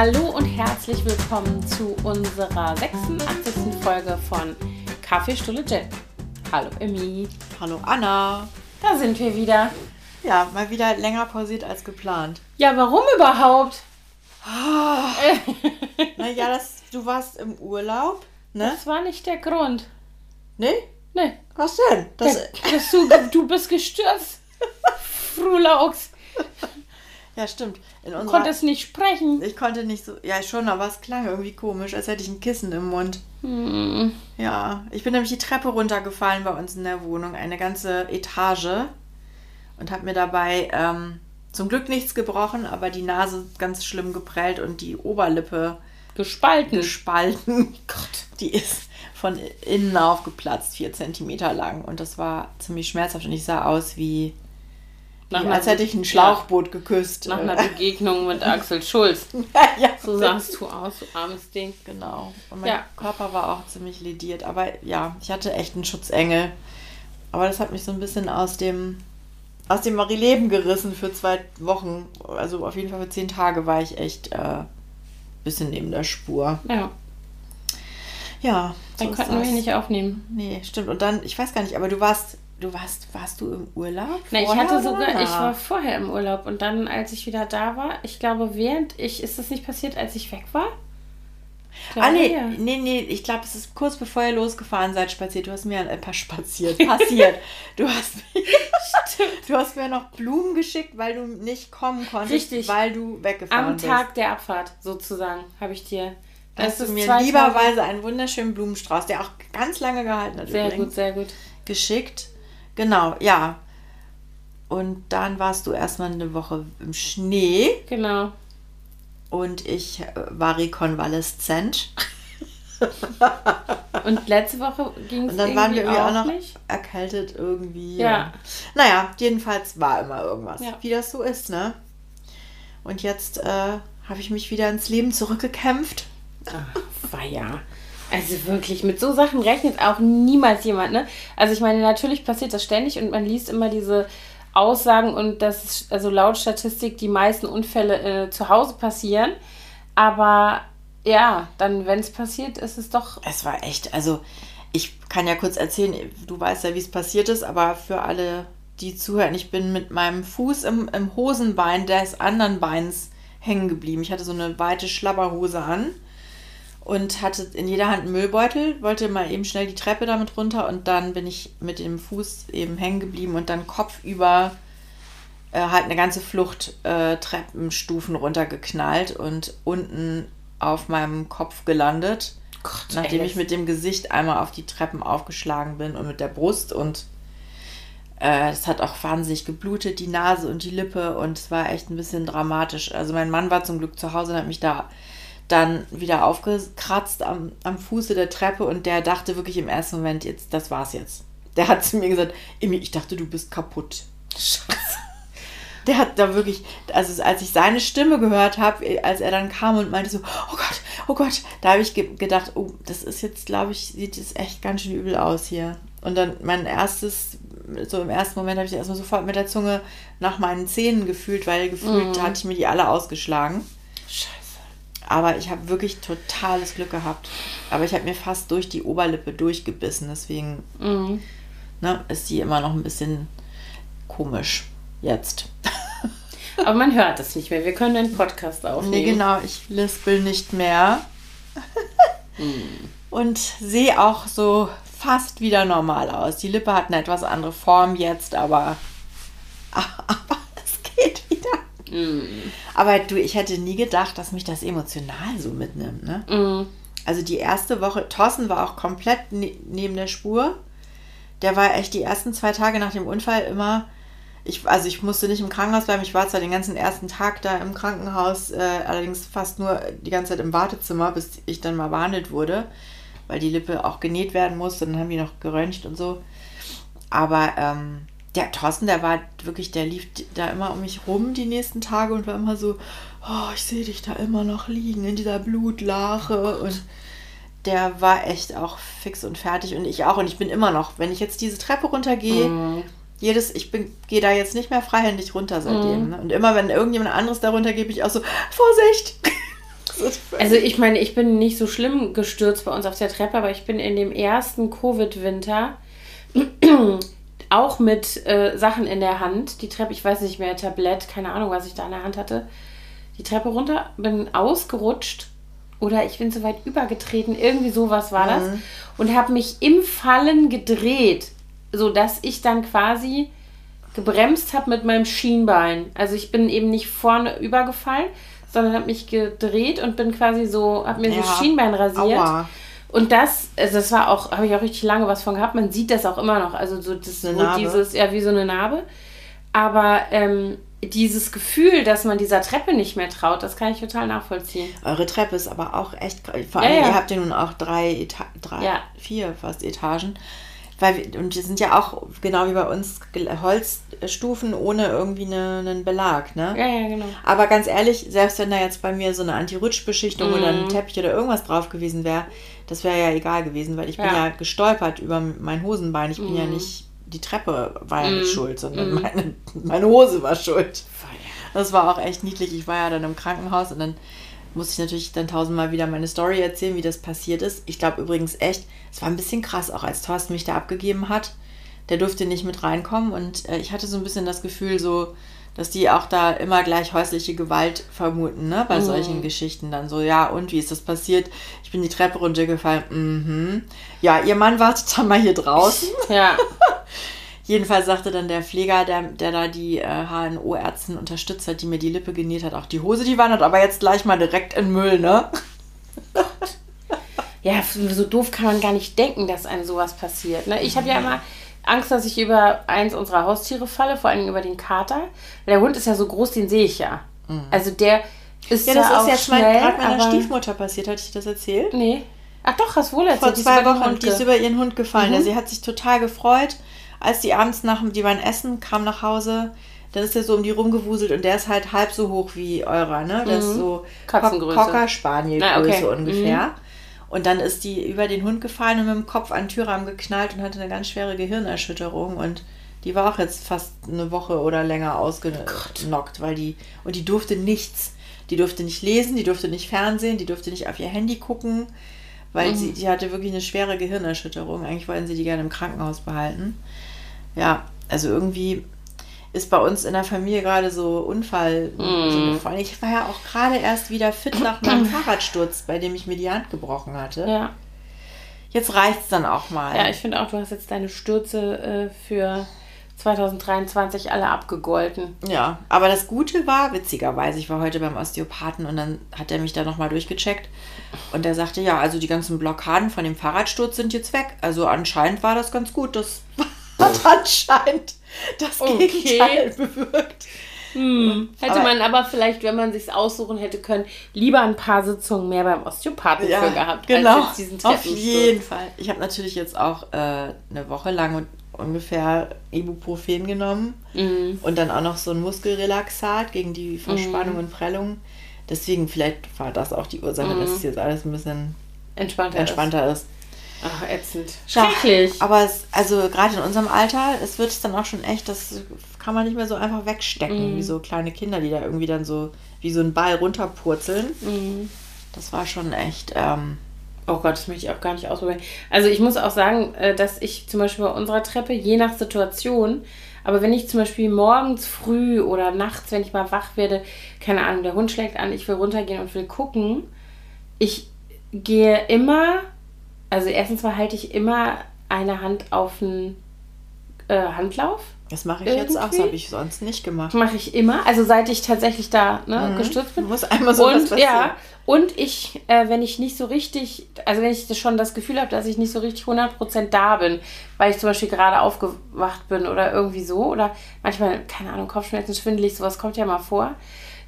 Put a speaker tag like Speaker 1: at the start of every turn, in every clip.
Speaker 1: Hallo und herzlich willkommen zu unserer 86. Folge von Kaffeestulle Jet. Hallo Emmy.
Speaker 2: Hallo Anna.
Speaker 1: Da sind wir wieder.
Speaker 2: Ja, mal wieder länger pausiert als geplant.
Speaker 1: Ja, warum überhaupt?
Speaker 2: naja, das, du warst im Urlaub, ne?
Speaker 1: Das war nicht der Grund.
Speaker 2: Nee?
Speaker 1: Nee.
Speaker 2: Was denn? Das,
Speaker 1: Der, dass du, du bist gestürzt. Frulaux.
Speaker 2: Ja, stimmt. In
Speaker 1: Du konntest nicht sprechen.
Speaker 2: ich konnte nicht so. Ja, schon, aber es klang irgendwie komisch, als hätte ich ein Kissen im Mund.
Speaker 1: Hm.
Speaker 2: Ja, ich bin nämlich die Treppe runtergefallen bei uns in der Wohnung, eine ganze Etage. Und habe mir dabei ähm, zum Glück nichts gebrochen, aber die Nase ganz schlimm geprellt und die Oberlippe
Speaker 1: Gespalten.
Speaker 2: gespalten. Gott, die ist von innen aufgeplatzt, vier Zentimeter lang. Und das war ziemlich schmerzhaft und ich sah aus wie,
Speaker 1: Nach
Speaker 2: als hätte ich ein Schlauchboot geküsst.
Speaker 1: Nach einer Begegnung mit Axel Schulz.
Speaker 2: ja,
Speaker 1: So sahst du aus, du armes Ding.
Speaker 2: Genau. Und mein
Speaker 1: Ja.
Speaker 2: Körper war auch ziemlich lediert. Aber ja, ich hatte echt einen Schutzengel. Aber das hat mich so ein bisschen aus dem, aus dem Marie-Leben gerissen für zwei Wochen. Also auf jeden Fall für zehn Tage war ich echt äh, bisschen neben der Spur.
Speaker 1: Ja,
Speaker 2: Ja, so
Speaker 1: dann konnten wir
Speaker 2: das.
Speaker 1: nicht aufnehmen.
Speaker 2: Nee, stimmt. Und dann, ich weiß gar nicht, aber du warst, du warst, warst du im Urlaub?
Speaker 1: Na, ich hatte sogar, ich war vorher im Urlaub und dann, als ich wieder da war, ich glaube, während ich, ist das nicht passiert, als ich weg war? Glaube,
Speaker 2: Ah, nee,
Speaker 1: ja.
Speaker 2: nee, nee, ich glaube, es ist kurz bevor ihr losgefahren seid, spaziert. Du hast mir ein paar spaziert, passiert. Du hast, mir, du hast mir noch Blumen geschickt, weil du nicht kommen konntest,
Speaker 1: Richtig.
Speaker 2: weil du weggefahren
Speaker 1: Am
Speaker 2: bist.
Speaker 1: Tag der Abfahrt, sozusagen, habe ich dir.
Speaker 2: hast du mir lieberweise einen wunderschönen Blumenstrauß, der auch ganz lange gehalten hat,
Speaker 1: Sehr
Speaker 2: übrigens,
Speaker 1: gut, sehr gut.
Speaker 2: geschickt. Genau, ja. Und dann warst du erstmal eine Woche im Schnee
Speaker 1: Genau.
Speaker 2: und ich äh, war rekonvaleszent.
Speaker 1: Und letzte Woche ging es
Speaker 2: Und dann waren wir
Speaker 1: irgendwie
Speaker 2: auch
Speaker 1: auch
Speaker 2: noch
Speaker 1: nicht.
Speaker 2: erkältet irgendwie.
Speaker 1: Ja.
Speaker 2: Naja, jedenfalls war immer irgendwas.
Speaker 1: Ja.
Speaker 2: Wie das so ist, ne? Und jetzt äh, habe ich mich wieder ins Leben zurückgekämpft.
Speaker 1: War ja. Also wirklich, mit so Sachen rechnet auch niemals jemand, ne? Also ich meine, natürlich passiert das ständig und man liest immer diese Aussagen und das ist, also laut Statistik die meisten Unfälle äh, zu Hause passieren. Aber ja, dann, wenn es passiert, ist es doch.
Speaker 2: Es war echt, also ich kann ja kurz erzählen, du weißt ja, wie es passiert ist, aber für alle, die zuhören, ich bin mit meinem Fuß im, im Hosenbein des anderen Beins hängen geblieben. Ich hatte so eine weite Schlabberhose an und hatte in jeder Hand einen Müllbeutel, wollte mal eben schnell die Treppe damit runter und dann bin ich mit dem Fuß eben hängen geblieben und dann kopfüber äh, halt eine ganze Flucht äh, Treppenstufen runtergeknallt und unten auf meinem Kopf gelandet.
Speaker 1: Gott,
Speaker 2: Nachdem ich mit dem Gesicht einmal auf die Treppen aufgeschlagen bin und mit der Brust und äh, es hat auch wahnsinnig geblutet, die Nase und die Lippe und es war echt ein bisschen dramatisch. Also mein Mann war zum Glück zu Hause und hat mich da dann wieder aufgekratzt am, am Fuße der Treppe und der dachte wirklich im ersten Moment, jetzt, das war's jetzt. Der hat zu mir gesagt, Imi, ich dachte, du bist kaputt.
Speaker 1: Scheiße.
Speaker 2: Der hat da wirklich, also als ich seine Stimme gehört habe, als er dann kam und meinte so, oh Gott, oh Gott, da habe ich ge gedacht, oh, das ist jetzt, glaube ich, sieht es echt ganz schön übel aus hier. Und dann mein erstes, so im ersten Moment habe ich erstmal sofort mit der Zunge nach meinen Zähnen gefühlt, weil gefühlt hatte ich mir die alle ausgeschlagen.
Speaker 1: Scheiße.
Speaker 2: Aber ich habe wirklich totales Glück gehabt. Aber ich habe mir fast durch die Oberlippe durchgebissen, deswegen
Speaker 1: Mhm.
Speaker 2: ne, ist die immer noch ein bisschen komisch jetzt.
Speaker 1: Aber man hört es nicht mehr. Wir können einen Podcast aufnehmen.
Speaker 2: Nee, genau, ich lispel nicht mehr. Und sehe auch so fast wieder normal aus. Die Lippe hat eine etwas andere Form jetzt, aber, aber es geht
Speaker 1: Mhm.
Speaker 2: Aber du, ich hätte nie gedacht, dass mich das emotional so mitnimmt. Ne?
Speaker 1: Mhm.
Speaker 2: Also die erste Woche, Thorsten war auch komplett ne neben der Spur. Der war echt die ersten zwei Tage nach dem Unfall immer. Ich, also ich musste nicht im Krankenhaus bleiben. Ich war zwar den ganzen ersten Tag da im Krankenhaus, äh, allerdings fast nur die ganze Zeit im Wartezimmer, bis ich dann mal behandelt wurde, weil die Lippe auch genäht werden musste. Dann haben die noch geröntgt und so. Aber ähm, der Thorsten, der war wirklich, der lief da immer um mich rum die nächsten Tage und war immer so, oh, ich sehe dich da immer noch liegen in dieser Blutlache und der war echt auch fix und fertig und ich auch und ich bin immer noch, wenn ich jetzt diese Treppe runtergehe,
Speaker 1: Mhm.
Speaker 2: jedes, ich bin, gehe da jetzt nicht mehr freihändig runter seitdem.
Speaker 1: Mhm.
Speaker 2: Ne? Und immer wenn irgendjemand anderes da runter geht, bin ich auch so, Vorsicht!
Speaker 1: Also ich meine, ich bin nicht so schlimm gestürzt bei uns auf der Treppe, aber ich bin in dem ersten Covid-Winter auch mit äh, Sachen in der Hand, die Treppe, ich weiß nicht mehr, Tablett, keine Ahnung, was ich da in der Hand hatte, die Treppe runter, bin ausgerutscht oder ich bin so weit übergetreten, irgendwie sowas war das
Speaker 2: Mhm.
Speaker 1: und habe mich im Fallen gedreht, sodass ich dann quasi gebremst habe mit meinem Schienbein. Also ich bin eben nicht vorne übergefallen, sondern habe mich gedreht und bin quasi so, habe mir so
Speaker 2: Ja.
Speaker 1: das Schienbein rasiert.
Speaker 2: Aua.
Speaker 1: Und das, also das war auch, habe ich auch richtig lange was von gehabt. Man sieht das auch immer noch. Also so das,
Speaker 2: Narbe.
Speaker 1: dieses, ja, wie so eine Narbe. Aber ähm, dieses Gefühl, dass man dieser Treppe nicht mehr traut, das kann ich total nachvollziehen.
Speaker 2: Eure Treppe ist aber auch echt, vor
Speaker 1: Ja,
Speaker 2: allem,
Speaker 1: ja.
Speaker 2: ihr habt ja nun auch drei, Eta drei
Speaker 1: Ja.
Speaker 2: vier fast Etagen. Weil wir, und die sind ja auch genau wie bei uns Holzstufen ohne irgendwie eine, einen Belag, ne?
Speaker 1: Ja, ja, genau.
Speaker 2: Aber ganz ehrlich, selbst wenn da jetzt bei mir so eine Anti-Rutsch-Beschichtung oder
Speaker 1: Mhm.
Speaker 2: ein Teppich oder irgendwas drauf gewesen wäre, das wäre ja egal gewesen, weil ich bin
Speaker 1: Ja.
Speaker 2: ja gestolpert über mein Hosenbein. Ich bin ja
Speaker 1: Mhm.
Speaker 2: nicht, die Treppe war ja
Speaker 1: Mhm.
Speaker 2: nicht schuld, sondern
Speaker 1: Mhm.
Speaker 2: meine, meine Hose war schuld. Das war auch echt niedlich. Ich war ja dann im Krankenhaus und dann musste ich natürlich dann tausendmal wieder meine Story erzählen, wie das passiert ist. Ich glaube übrigens echt, es war ein bisschen krass, auch als Thorsten mich da abgegeben hat. Der durfte nicht mit reinkommen und äh, ich hatte so ein bisschen das Gefühl, so, dass die auch da immer gleich häusliche Gewalt vermuten, ne? Bei
Speaker 1: Mhm.
Speaker 2: solchen Geschichten dann so, ja, und wie ist das passiert? Ich bin die Treppe runtergefallen. Mhm. Ja, ihr Mann wartet dann mal hier draußen.
Speaker 1: Ja.
Speaker 2: Jedenfalls sagte dann der Pfleger, der, der da die äh, HNO-Ärztin unterstützt hat, die mir die Lippe genäht hat, auch die Hose, die wandert aber jetzt gleich mal direkt in Müll, ne?
Speaker 1: Ja, so doof kann man gar nicht denken, dass einem sowas passiert. Ne? Ich habe ja immer Angst, dass ich über eins unserer Haustiere falle, vor allem über den Kater. Der Hund ist ja so groß, den sehe ich ja. Also der ist
Speaker 2: Mhm. Ja, das
Speaker 1: zwar
Speaker 2: ist
Speaker 1: auch
Speaker 2: jetzt gerade meiner Stiefmutter passiert, hatte ich das erzählt?
Speaker 1: Nee. Ach doch, hast wohl erzählt.
Speaker 2: Vor zwei Wochen,
Speaker 1: Hund
Speaker 2: die ist über ihren Hund gefallen.
Speaker 1: Mhm.
Speaker 2: Ja, sie hat sich total gefreut, als die abends nach dem, die waren essen, kam nach Hause, dann ist er so um die rumgewuselt und der ist halt halb so hoch wie eurer, ne? Der ist so
Speaker 1: Mhm. Katzengröße.
Speaker 2: Cocker Spaniel
Speaker 1: Ah, okay.
Speaker 2: Größe ungefähr. Und dann ist die über den Hund gefallen und mit dem Kopf an den Türrahmen geknallt und hatte eine ganz schwere Gehirnerschütterung und die war auch jetzt fast eine Woche oder länger ausgenockt, weil die und die durfte nichts. Die durfte nicht lesen, die durfte nicht fernsehen, die durfte nicht auf ihr Handy gucken, weil sie die hatte wirklich eine schwere Gehirnerschütterung. Eigentlich wollten sie die gerne im Krankenhaus behalten. Ja, also irgendwie ist bei uns in der Familie gerade so Unfall so gefallen. Ich war ja auch gerade erst wieder fit nach meinem Fahrradsturz, bei dem ich mir die Hand gebrochen hatte.
Speaker 1: Ja.
Speaker 2: Jetzt reicht's dann auch mal.
Speaker 1: ja, ich finde auch, du hast jetzt deine Stürze äh, für 2023 alle abgegolten.
Speaker 2: Ja, aber das Gute war, witzigerweise, ich war heute beim Osteopathen und dann hat er mich da nochmal durchgecheckt und der sagte, ja, also die ganzen Blockaden von dem Fahrradsturz sind jetzt weg. Also anscheinend war das ganz gut. Das hat anscheinend das
Speaker 1: Okay.
Speaker 2: Gegenteil bewirkt.
Speaker 1: Hm. Hätte
Speaker 2: Aber-
Speaker 1: man aber vielleicht, wenn man sich aussuchen hätte können, lieber ein paar Sitzungen mehr beim Osteopathen für gehabt,
Speaker 2: genau.
Speaker 1: als diesen
Speaker 2: Auf jeden Fall. Ich habe natürlich jetzt auch äh, eine Woche lang ungefähr Ibuprofen genommen
Speaker 1: Mhm.
Speaker 2: und dann auch noch so ein Muskelrelaxat gegen die Verspannung
Speaker 1: Mhm.
Speaker 2: und Prellung. Deswegen vielleicht war das auch die Ursache, dass es jetzt alles ein bisschen
Speaker 1: Entspannter.
Speaker 2: entspannter ist.
Speaker 1: Ist. Ach, ätzend.
Speaker 2: Ja,
Speaker 1: Schrecklich.
Speaker 2: Aber es, also gerade in unserem Alter, es wird es dann auch schon echt, das kann man nicht mehr so einfach wegstecken,
Speaker 1: Mhm.
Speaker 2: wie so kleine Kinder, die da irgendwie dann so wie so ein Ball runterpurzeln.
Speaker 1: Mhm.
Speaker 2: Das war schon echt. Ähm,
Speaker 1: Oh Gott, das möchte ich auch gar nicht ausprobieren. Also ich muss auch sagen, äh, dass ich zum Beispiel bei unserer Treppe, je nach Situation, aber wenn ich zum Beispiel morgens früh oder nachts, wenn ich mal wach werde, keine Ahnung, der Hund schlägt an, ich will runtergehen und will gucken, ich gehe immer, also erstens mal halte ich immer eine Hand auf den äh, Handlauf.
Speaker 2: das mache ich jetzt auch, das
Speaker 1: Irgendwie?
Speaker 2: habe ich sonst nicht gemacht.
Speaker 1: Mache ich immer, also seit ich tatsächlich da ne,
Speaker 2: Mhm.
Speaker 1: gestürzt bin.
Speaker 2: Muss einmal so
Speaker 1: und
Speaker 2: passieren.
Speaker 1: ja, und ich, äh, wenn ich nicht so richtig, also wenn ich schon das Gefühl habe, dass ich nicht so richtig 100% da bin, weil ich zum Beispiel gerade aufgewacht bin oder irgendwie so, oder manchmal, keine Ahnung, Kopfschmerzen, schwindelig, sowas kommt ja mal vor,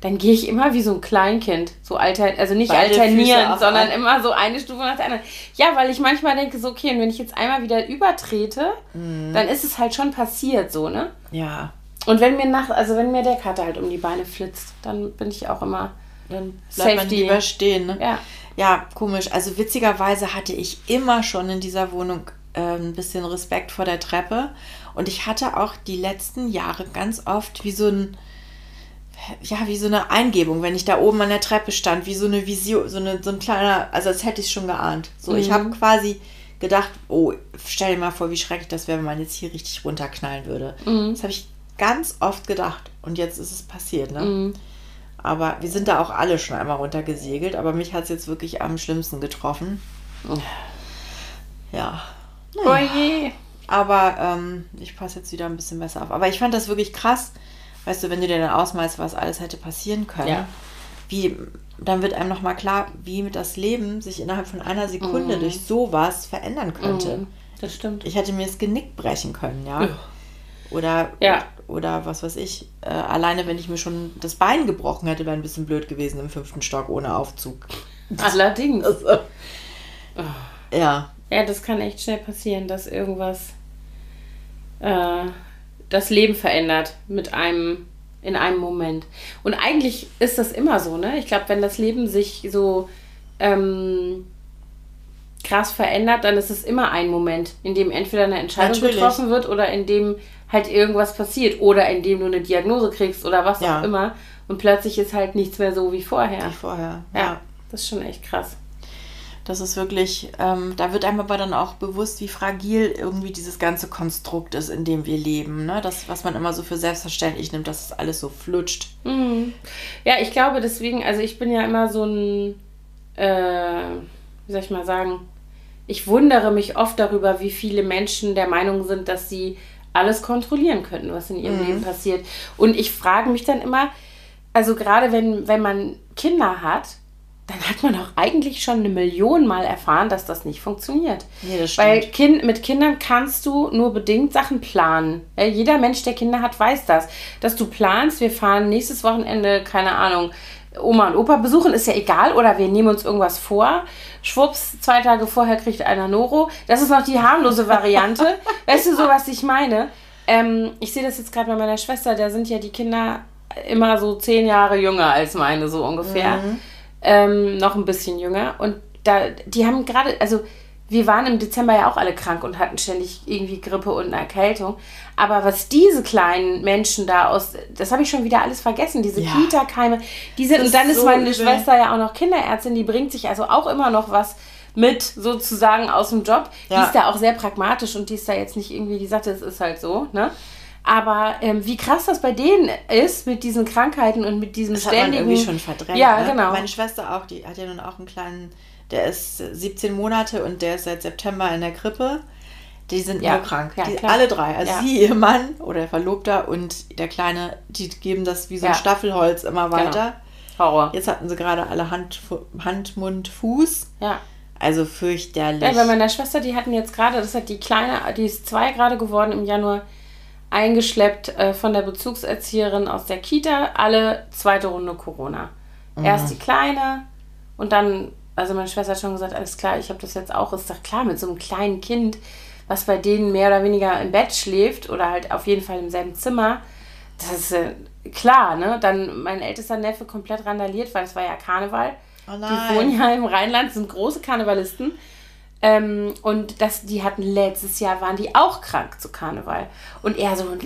Speaker 1: dann gehe ich immer wie so ein Kleinkind, so alter, also nicht
Speaker 2: Beide Füße
Speaker 1: alternieren,
Speaker 2: auf
Speaker 1: sondern
Speaker 2: ein-
Speaker 1: immer so eine Stufe nach der anderen. Ja, weil ich manchmal denke, so, okay, und wenn ich jetzt einmal wieder übertrete,
Speaker 2: Mhm.
Speaker 1: dann ist es halt schon passiert, so, ne?
Speaker 2: Ja,
Speaker 1: Und wenn mir nach, also wenn mir der Kater halt um die Beine flitzt, dann bin ich auch immer
Speaker 2: dann bleibt man
Speaker 1: Safety.
Speaker 2: lieber stehen. Ne?
Speaker 1: Ja.
Speaker 2: Ja, komisch. Also witzigerweise hatte ich immer schon in dieser Wohnung äh, ein bisschen Respekt vor der Treppe. Und ich hatte auch die letzten Jahre ganz oft wie so ein, ja, wie so eine Eingebung, wenn ich da oben an der Treppe stand, wie so eine Vision, so, eine, so ein kleiner, also als hätte ich es schon geahnt. So, ich
Speaker 1: Mhm.
Speaker 2: habe quasi gedacht, oh, stell dir mal vor, wie schrecklich das wäre, wenn man jetzt hier richtig runterknallen würde.
Speaker 1: Mhm.
Speaker 2: Das habe ich ganz oft gedacht und jetzt ist es passiert, ne? Aber wir sind da auch alle schon einmal runtergesegelt, aber mich hat es jetzt wirklich am schlimmsten getroffen. Ja.
Speaker 1: Oh je.
Speaker 2: Aber ähm, ich passe jetzt wieder ein bisschen besser auf. Aber ich fand das wirklich krass, weißt du, wenn du dir dann ausmalst, was alles hätte passieren können.
Speaker 1: Ja.
Speaker 2: Wie, dann wird einem nochmal klar, wie das Leben sich innerhalb von einer Sekunde durch sowas verändern könnte.
Speaker 1: Mhm. Das stimmt.
Speaker 2: Ich hätte mir das Genick brechen können, ja. Oder,
Speaker 1: Ja.
Speaker 2: oder was weiß ich. Äh, alleine, wenn ich mir schon das Bein gebrochen hätte, wäre ein bisschen blöd gewesen im fünften Stock ohne Aufzug.
Speaker 1: Allerdings.
Speaker 2: Ja.
Speaker 1: Ja, das kann echt schnell passieren, dass irgendwas äh, das Leben verändert mit einem in einem Moment. Und eigentlich ist das immer so, ne? Ich glaube, wenn das Leben sich so ähm, krass verändert, dann ist es immer ein Moment, in dem entweder eine Entscheidung
Speaker 2: Natürlich.
Speaker 1: getroffen wird oder in dem halt irgendwas passiert oder in dem du eine Diagnose kriegst oder was
Speaker 2: Ja.
Speaker 1: auch immer. Und plötzlich ist halt nichts mehr so wie vorher.
Speaker 2: Wie vorher.
Speaker 1: Ja, das ist schon echt krass.
Speaker 2: Das ist wirklich, ähm, da wird einem aber dann auch bewusst, wie fragil irgendwie dieses ganze Konstrukt ist, in dem wir leben. Ne? Das, was man immer so für selbstverständlich nimmt, dass es alles so flutscht.
Speaker 1: Mhm. Ja, ich glaube deswegen, also ich bin ja immer so ein, äh, wie soll ich mal sagen, ich wundere mich oft darüber, wie viele Menschen der Meinung sind, dass sie alles kontrollieren könnten, was in ihrem Leben passiert. Und ich frage mich dann immer, also gerade wenn, wenn man Kinder hat, dann hat man doch eigentlich schon eine Million Mal erfahren, dass das nicht funktioniert.
Speaker 2: Nee, das
Speaker 1: Weil kind, mit Kindern kannst du nur bedingt Sachen planen. Ja, jeder Mensch, der Kinder hat, weiß das. Dass du planst, wir fahren nächstes Wochenende, keine Ahnung, Oma und Opa besuchen, ist ja egal. Oder wir nehmen uns irgendwas vor. Schwupps, zwei Tage vorher kriegt einer Noro. Das ist noch die harmlose Variante. weißt du so, was ich meine? Ähm, ich sehe das jetzt gerade bei meiner Schwester. Da sind ja die Kinder immer so zehn Jahre jünger als meine, so ungefähr. Ähm, noch ein bisschen jünger. Und da, die haben gerade, also wir waren im Dezember ja auch alle krank und hatten ständig irgendwie Grippe und eine Erkältung. Aber was diese kleinen Menschen da aus, das habe ich schon wieder alles vergessen, diese
Speaker 2: Ja.
Speaker 1: Kita-Keime, die sind, und dann
Speaker 2: ist
Speaker 1: ist
Speaker 2: so
Speaker 1: meine
Speaker 2: übel.
Speaker 1: Schwester ja auch noch Kinderärztin, die bringt sich also auch immer noch was mit sozusagen aus dem Job. Die
Speaker 2: Ja.
Speaker 1: ist da auch sehr pragmatisch und die ist da jetzt nicht irgendwie, die sagte, es ist halt so, ne? Aber ähm, wie krass das bei denen ist mit diesen Krankheiten und mit diesem
Speaker 2: Das hat man
Speaker 1: ständigen.
Speaker 2: irgendwie schon verdrängt.
Speaker 1: Ja,
Speaker 2: ne?
Speaker 1: genau.
Speaker 2: Meine Schwester auch, die hat ja nun auch einen kleinen, der ist 17 Monate und der ist seit September in der Krippe. Die sind
Speaker 1: Ja,
Speaker 2: nur krank.
Speaker 1: ja,
Speaker 2: die,
Speaker 1: klar.
Speaker 2: alle drei. Also
Speaker 1: Ja.
Speaker 2: sie, ihr Mann oder der Verlobter und der Kleine, die geben das wie so ein. Staffelholz immer weiter.
Speaker 1: Horror.
Speaker 2: Jetzt hatten sie gerade alle Hand, Hand, Mund, Fuß.
Speaker 1: Ja.
Speaker 2: Also fürchterlich.
Speaker 1: Ja, bei meiner Schwester, die hatten jetzt gerade, das hat die Kleine, die ist zwei gerade geworden im Januar, eingeschleppt äh, von der Bezugserzieherin aus der Kita, alle zweite Runde Corona. Erst die Kleine und dann, also meine Schwester hat schon gesagt, alles klar, ich habe das jetzt auch. Ist doch klar, mit so einem kleinen Kind, was bei denen mehr oder weniger im Bett schläft oder halt auf jeden Fall im selben Zimmer, das ist äh, klar, ne? Dann mein ältester Neffe komplett randaliert, weil es war ja Karneval.
Speaker 2: oh
Speaker 1: Die wohnen ja im Rheinland, sind große Karnevalisten. Ähm, und das, die hatten letztes Jahr, waren die auch krank zu Karneval. Und er so, nein,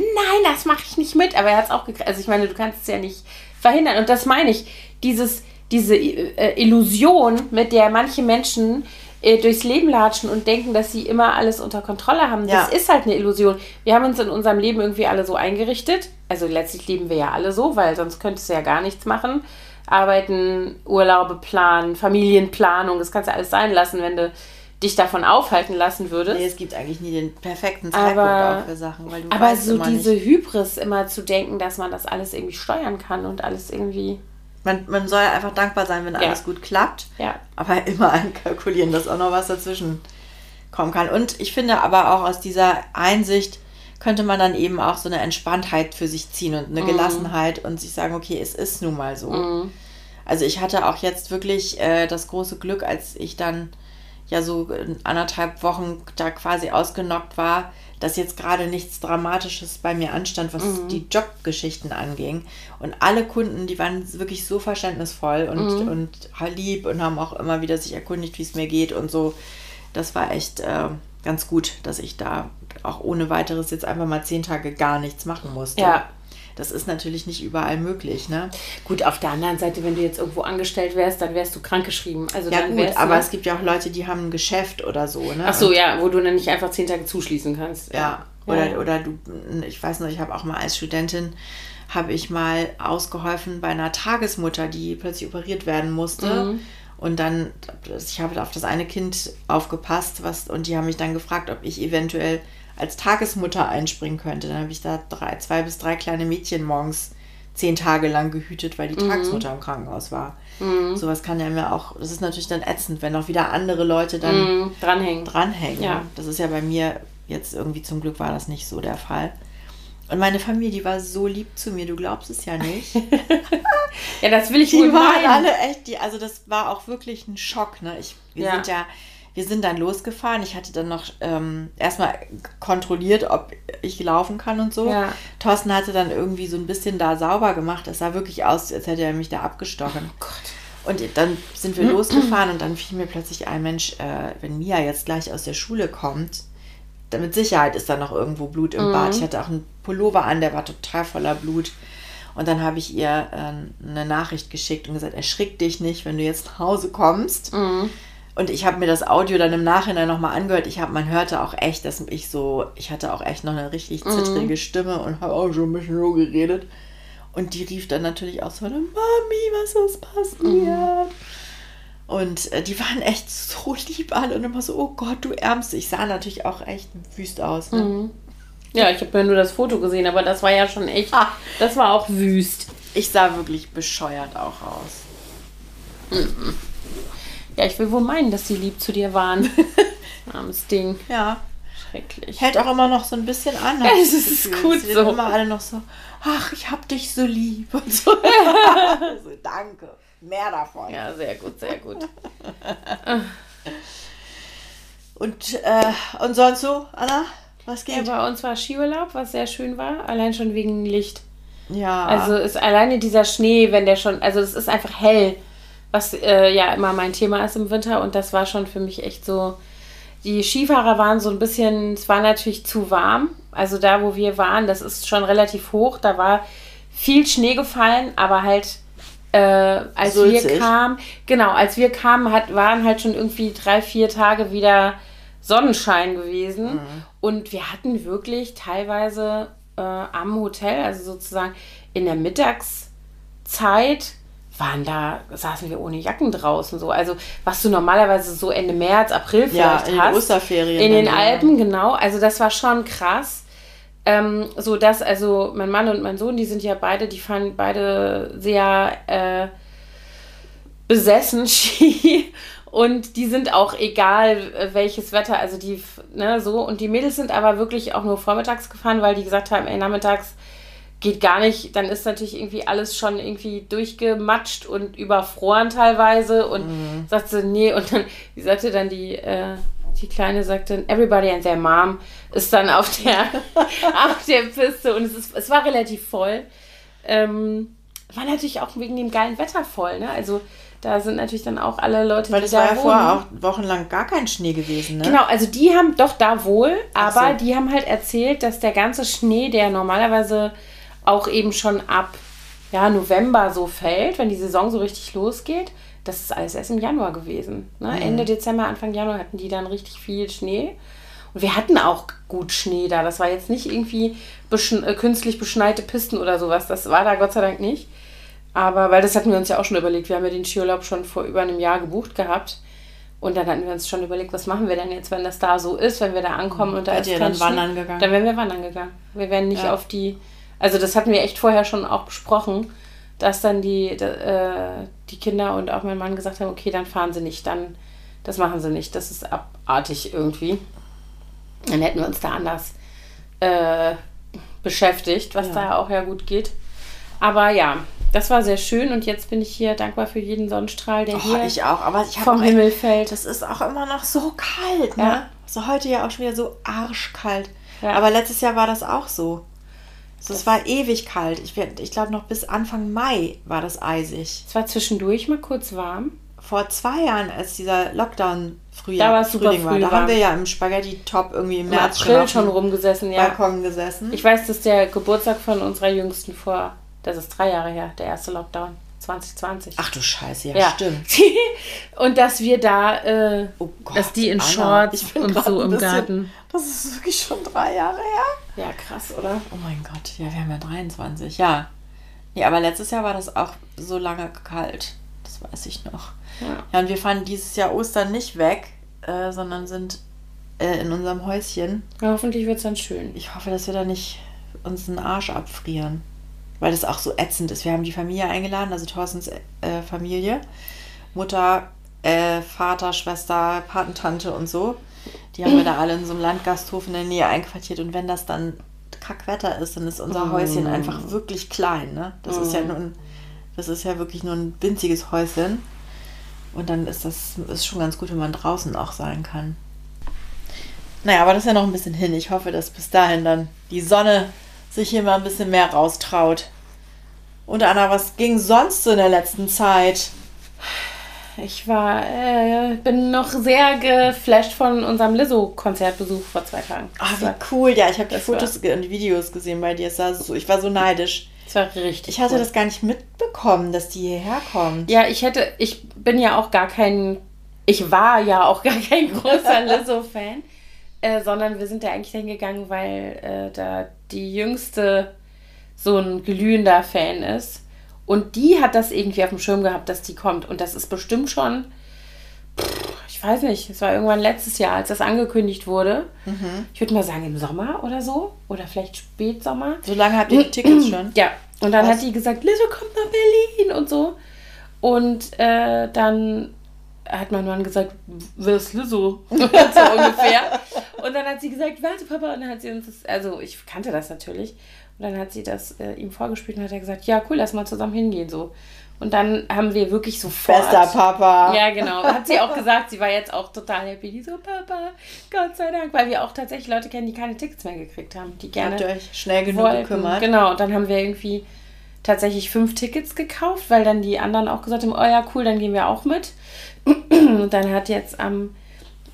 Speaker 1: das mache ich nicht mit. Aber er hat es auch gekriegt. Also ich meine, du kannst es ja nicht verhindern. Und das meine ich, dieses, diese äh, Illusion, mit der manche Menschen äh, durchs Leben latschen und denken, dass sie immer alles unter Kontrolle haben,
Speaker 2: Ja.
Speaker 1: das ist halt eine Illusion. Wir haben uns in unserem Leben irgendwie alle so eingerichtet. Also letztlich leben wir ja alle so, weil sonst könntest du ja gar nichts machen. Arbeiten, Urlaube planen, Familienplanung, das kannst du alles sein lassen, wenn du dich davon aufhalten lassen würdest.
Speaker 2: Nee, es gibt eigentlich nie den perfekten
Speaker 1: Aber-
Speaker 2: Zeitpunkt auch für Sachen, weil du
Speaker 1: Aber
Speaker 2: weißt
Speaker 1: so diese
Speaker 2: nicht.
Speaker 1: Hybris immer zu denken, dass man das alles irgendwie steuern kann und alles irgendwie.
Speaker 2: Man, man soll einfach dankbar sein, wenn
Speaker 1: Ja.
Speaker 2: alles gut klappt.
Speaker 1: Ja.
Speaker 2: aber immer einkalkulieren, dass auch noch was dazwischen kommen kann. Und ich finde aber auch aus dieser Einsicht könnte man dann eben auch so eine Entspanntheit für sich ziehen und eine
Speaker 1: Mhm.
Speaker 2: Gelassenheit und sich sagen, okay, es ist nun mal so. Also ich hatte auch jetzt wirklich äh, das große Glück, als ich dann ja so in anderthalb Wochen da quasi ausgenockt war, dass jetzt gerade nichts Dramatisches bei mir anstand, was die Jobgeschichten anging. Und alle Kunden, die waren wirklich so verständnisvoll und, und lieb und haben auch immer wieder sich erkundigt, wie es mir geht und so. Das war echt äh, ganz gut, dass ich da auch ohne weiteres jetzt einfach mal zehn Tage gar nichts machen musste.
Speaker 1: Ja.
Speaker 2: Das ist natürlich nicht überall möglich, ne?
Speaker 1: Gut, auf der anderen Seite, wenn du jetzt irgendwo angestellt wärst, dann wärst du krankgeschrieben. Also
Speaker 2: Ja
Speaker 1: dann
Speaker 2: gut, aber es gibt ja auch Leute, die haben ein Geschäft oder so, ne?
Speaker 1: Ach so, ja, wo du dann nicht einfach zehn Tage zuschließen kannst.
Speaker 2: Ja, oder,
Speaker 1: Ja.
Speaker 2: oder du, ich weiß noch, ich habe auch mal als Studentin, habe ich mal ausgeholfen bei einer Tagesmutter, die plötzlich operiert werden musste.
Speaker 1: Mhm.
Speaker 2: Und dann, ich habe auf das eine Kind aufgepasst, was, und die haben mich dann gefragt, ob ich eventuell als Tagesmutter einspringen könnte. Dann habe ich da drei, zwei bis drei kleine Mädchen morgens zehn Tage lang gehütet, weil die
Speaker 1: Mhm.
Speaker 2: Tagesmutter im Krankenhaus war. Sowas kann ja mir auch, das ist natürlich dann ätzend, wenn auch wieder andere Leute dann
Speaker 1: Mhm, dranhängen.
Speaker 2: dranhängen.
Speaker 1: Ja.
Speaker 2: Das ist ja bei mir jetzt irgendwie zum Glück war das nicht so der Fall. Und meine Familie, die war so lieb zu mir, du glaubst es ja nicht.
Speaker 1: Ja, das will ich
Speaker 2: Die
Speaker 1: wohl
Speaker 2: waren
Speaker 1: meinen.
Speaker 2: alle echt, die, also das war auch wirklich ein Schock. Ne? Ich, wir
Speaker 1: Ja.
Speaker 2: sind ja, wir sind dann losgefahren. Ich hatte dann noch ähm, erstmal kontrolliert, ob ich laufen kann und so.
Speaker 1: Ja.
Speaker 2: Thorsten hatte dann irgendwie so ein bisschen da sauber gemacht. Es sah wirklich aus, als hätte er mich da abgestochen.
Speaker 1: Gott.
Speaker 2: Und dann sind wir losgefahren und dann fiel mir plötzlich ein Mensch, äh, wenn Mia jetzt gleich aus der Schule kommt, dann mit Sicherheit ist da noch irgendwo Blut im Bad. Ich hatte auch einen Pullover an, der war total voller Blut. Und dann habe ich ihr äh, eine Nachricht geschickt und gesagt, erschrick dich nicht, wenn du jetzt nach Hause kommst. Und ich habe mir das Audio dann im Nachhinein nochmal angehört. Ich habe, man hörte auch echt, dass ich so, ich hatte auch echt noch eine richtig zittrige Stimme und habe auch schon ein bisschen so geredet. Und die rief dann natürlich auch so, Mami, was ist passiert? Und äh, die waren echt so lieb alle und immer so, oh Gott, du Ärmste. Ich sah natürlich auch echt wüst aus. Ne?
Speaker 1: Ja, ich habe ja nur das Foto gesehen, aber das war ja schon echt.
Speaker 2: Ah.
Speaker 1: Das war auch wüst.
Speaker 2: Ich sah wirklich bescheuert auch aus.
Speaker 1: Ja, ich will wohl meinen, dass die lieb zu dir waren. Armes Ding.
Speaker 2: Ja,
Speaker 1: Schrecklich.
Speaker 2: hält auch immer noch so ein bisschen an.
Speaker 1: Ja, es ist
Speaker 2: Gefühl.
Speaker 1: gut
Speaker 2: Sie sind
Speaker 1: so.
Speaker 2: immer alle noch so, ach, ich hab dich so lieb und so. so danke, mehr davon.
Speaker 1: Ja, sehr gut, sehr gut.
Speaker 2: Und, äh, und sonst so, Anna, was
Speaker 1: Ja,
Speaker 2: geht?
Speaker 1: bei uns war Skiurlaub, was sehr schön war. Allein schon wegen Licht.
Speaker 2: Ja,
Speaker 1: Also ist alleine dieser Schnee, wenn der schon, also es ist einfach hell, was äh, ja immer mein Thema ist im Winter und das war schon für mich echt so. Die Skifahrer waren so ein bisschen, es war natürlich zu warm. Also da, wo wir waren, das ist schon relativ hoch. Da war viel Schnee gefallen, aber halt äh, als wir
Speaker 2: Sulzig.
Speaker 1: kamen, genau, als wir kamen, hat, waren halt schon irgendwie drei, vier Tage wieder Sonnenschein gewesen. Und wir hatten wirklich teilweise äh, am Hotel, also sozusagen in der Mittagszeit, waren da, saßen wir ohne Jacken draußen so. Also was du normalerweise so Ende März, April
Speaker 2: ja,
Speaker 1: vielleicht
Speaker 2: in den
Speaker 1: hast.
Speaker 2: Osterferien.
Speaker 1: In den
Speaker 2: dann, ja.
Speaker 1: Alpen, genau. Also das war schon krass. Ähm, so dass, also mein Mann und mein Sohn, die sind ja beide, die fahren beide sehr äh, besessen Ski. Und die sind auch egal, äh, welches Wetter, also die, ne, so. Und die Mädels sind aber wirklich auch nur vormittags gefahren, weil die gesagt haben, ey, nachmittags geht gar nicht. Dann ist natürlich irgendwie alles schon irgendwie durchgematscht und überfroren teilweise. Und
Speaker 2: Mhm.
Speaker 1: sagte, nee, und dann, die sagte dann die, äh, die Kleine sagte, everybody and their mom ist dann auf der, auf der Piste und es, ist, es war relativ voll. Ähm, war natürlich auch wegen dem geilen Wetter voll, ne? Also da sind natürlich dann auch alle Leute,
Speaker 2: Weil
Speaker 1: die
Speaker 2: es
Speaker 1: da
Speaker 2: war ja vorher auch wochenlang gar kein Schnee gewesen, ne?
Speaker 1: Genau, also die haben doch da wohl, aber
Speaker 2: so.
Speaker 1: die haben halt erzählt, dass der ganze Schnee, der normalerweise auch eben schon ab ja, November so fällt, wenn die Saison so richtig losgeht, das ist alles erst im Januar gewesen. Ne?
Speaker 2: Mhm.
Speaker 1: Ende Dezember, Anfang Januar hatten die dann richtig viel Schnee. Und wir hatten auch gut Schnee da. Das war jetzt nicht irgendwie beschn äh, künstlich beschneite Pisten oder sowas. Das war da Gott sei Dank nicht. Aber, weil das hatten wir uns ja auch schon überlegt. Wir haben ja den Skiurlaub schon vor über einem Jahr gebucht gehabt. Und dann hatten wir uns schon überlegt, was machen wir denn jetzt, wenn das da so ist, wenn wir da ankommen und da
Speaker 2: Seid
Speaker 1: ist
Speaker 2: ihr dann wandern gegangen?
Speaker 1: Dann wären wir wandern gegangen. Wir wären nicht
Speaker 2: Ja.
Speaker 1: auf die, also das hatten wir echt vorher schon auch besprochen, dass dann die, äh, die Kinder und auch mein Mann gesagt haben, okay, dann fahren sie nicht, dann, das machen sie nicht, das ist abartig irgendwie. Dann hätten wir uns da anders äh, beschäftigt, was
Speaker 2: Ja.
Speaker 1: da auch ja gut geht. Aber ja, das war sehr schön und jetzt bin ich hier dankbar für jeden Sonnenstrahl, der
Speaker 2: Oh,
Speaker 1: hier
Speaker 2: ich auch, aber ich habe
Speaker 1: vom Himmel fällt.
Speaker 2: Das ist auch immer noch so kalt, ne?
Speaker 1: Ja.
Speaker 2: So heute ja auch schon wieder so arschkalt.
Speaker 1: Ja.
Speaker 2: Aber letztes Jahr war das auch so. So, es war ewig kalt. Ich, ich glaube, noch bis Anfang Mai war das eisig.
Speaker 1: Es war zwischendurch mal kurz warm.
Speaker 2: Vor zwei Jahren, als dieser Lockdown Frühjahr,
Speaker 1: Da war super
Speaker 2: Frühling war.
Speaker 1: früh
Speaker 2: Da
Speaker 1: warm.
Speaker 2: haben wir ja im Spaghetti-Top irgendwie im
Speaker 1: Im
Speaker 2: März
Speaker 1: April schon rumgesessen, ja.
Speaker 2: Balkon gesessen.
Speaker 1: Ich weiß, dass der Geburtstag von unserer Jüngsten vor, das ist drei Jahre her, der erste Lockdown, 2020.
Speaker 2: Ach du Scheiße, ja,
Speaker 1: ja,
Speaker 2: stimmt.
Speaker 1: und dass wir da, äh,
Speaker 2: Oh Gott,
Speaker 1: dass die in Shorts und so im
Speaker 2: bisschen-
Speaker 1: Garten.
Speaker 2: Das ist wirklich schon drei Jahre her.
Speaker 1: Ja, krass, oder?
Speaker 2: Oh mein Gott, ja, wir haben ja 23, ja. Nee, aber letztes Jahr war das auch so lange kalt. Das weiß ich noch.
Speaker 1: Ja.
Speaker 2: Ja, und wir fahren dieses Jahr Ostern nicht weg, äh, sondern sind äh, in unserem Häuschen.
Speaker 1: Ja, hoffentlich wird es dann schön.
Speaker 2: Ich hoffe, dass wir da nicht uns den Arsch abfrieren. Weil das auch so ätzend ist. Wir haben die Familie eingeladen, also Thorstens äh, Familie. Mutter, äh, Vater, Schwester, Patentante und so. Die haben wir da alle in so einem Landgasthof in der Nähe einquartiert. Und wenn das dann Kackwetter ist, dann ist unser Häuschen einfach wirklich klein. Ne? Das ist ja nun, das ist ja wirklich nur ein winziges Häuschen. Und dann ist das ist schon ganz gut, wenn man draußen auch sein kann. Naja, aber das ist ja noch ein bisschen hin. Ich hoffe, dass bis dahin dann die Sonne sich hier mal ein bisschen mehr raustraut. Und Anna, was ging sonst so in der letzten Zeit?
Speaker 1: Ich war, äh, bin noch sehr geflasht von unserem Lizzo-Konzertbesuch vor zwei Tagen.
Speaker 2: Ah,
Speaker 1: Das
Speaker 2: wie
Speaker 1: war,
Speaker 2: cool. Ja, ich habe die Fotos ge- und die Videos gesehen bei dir. Es sah so, ich war so neidisch.
Speaker 1: das war richtig.
Speaker 2: Ich hatte
Speaker 1: cool.
Speaker 2: das gar nicht mitbekommen, dass die hierher kommt.
Speaker 1: Ja, ich hätte, ich bin ja auch gar kein, ich war ja auch gar kein großer Lizzo-Fan, äh, sondern wir sind da eigentlich hingegangen, weil äh, da die jüngste so ein glühender Fan ist. Und die hat das irgendwie auf dem Schirm gehabt, dass die kommt. Und das ist bestimmt schon, pff, ich weiß nicht, es war irgendwann letztes Jahr, als das angekündigt wurde. Ich würde mal sagen im Sommer oder so. Oder vielleicht Spätsommer.
Speaker 2: So lange habt ihr die Tickets schon?
Speaker 1: Ja, und dann
Speaker 2: Was?
Speaker 1: hat die gesagt, Lizzo kommt nach Berlin und so. Und äh, dann hat mein Mann gesagt, wer ist Lizzo? so ungefähr. Und dann hat sie gesagt, warte Papa. Und dann hat sie uns das, also ich kannte das natürlich. Und dann hat sie das äh, ihm vorgespielt und hat er gesagt, ja cool, lass mal zusammen hingehen so. Und dann haben wir wirklich sofort...
Speaker 2: Bester Papa.
Speaker 1: Ja, genau. Hat sie auch gesagt, sie war jetzt auch total happy. Die so, Papa, Gott sei Dank. Weil wir auch tatsächlich Leute kennen, die keine Tickets mehr gekriegt haben. Die gerne
Speaker 2: Habt ihr euch schnell genug
Speaker 1: wollten.
Speaker 2: gekümmert?
Speaker 1: Genau, und dann haben wir irgendwie tatsächlich fünf Tickets gekauft, weil dann die anderen auch gesagt haben, oh ja, cool, dann gehen wir auch mit. Und dann hat jetzt am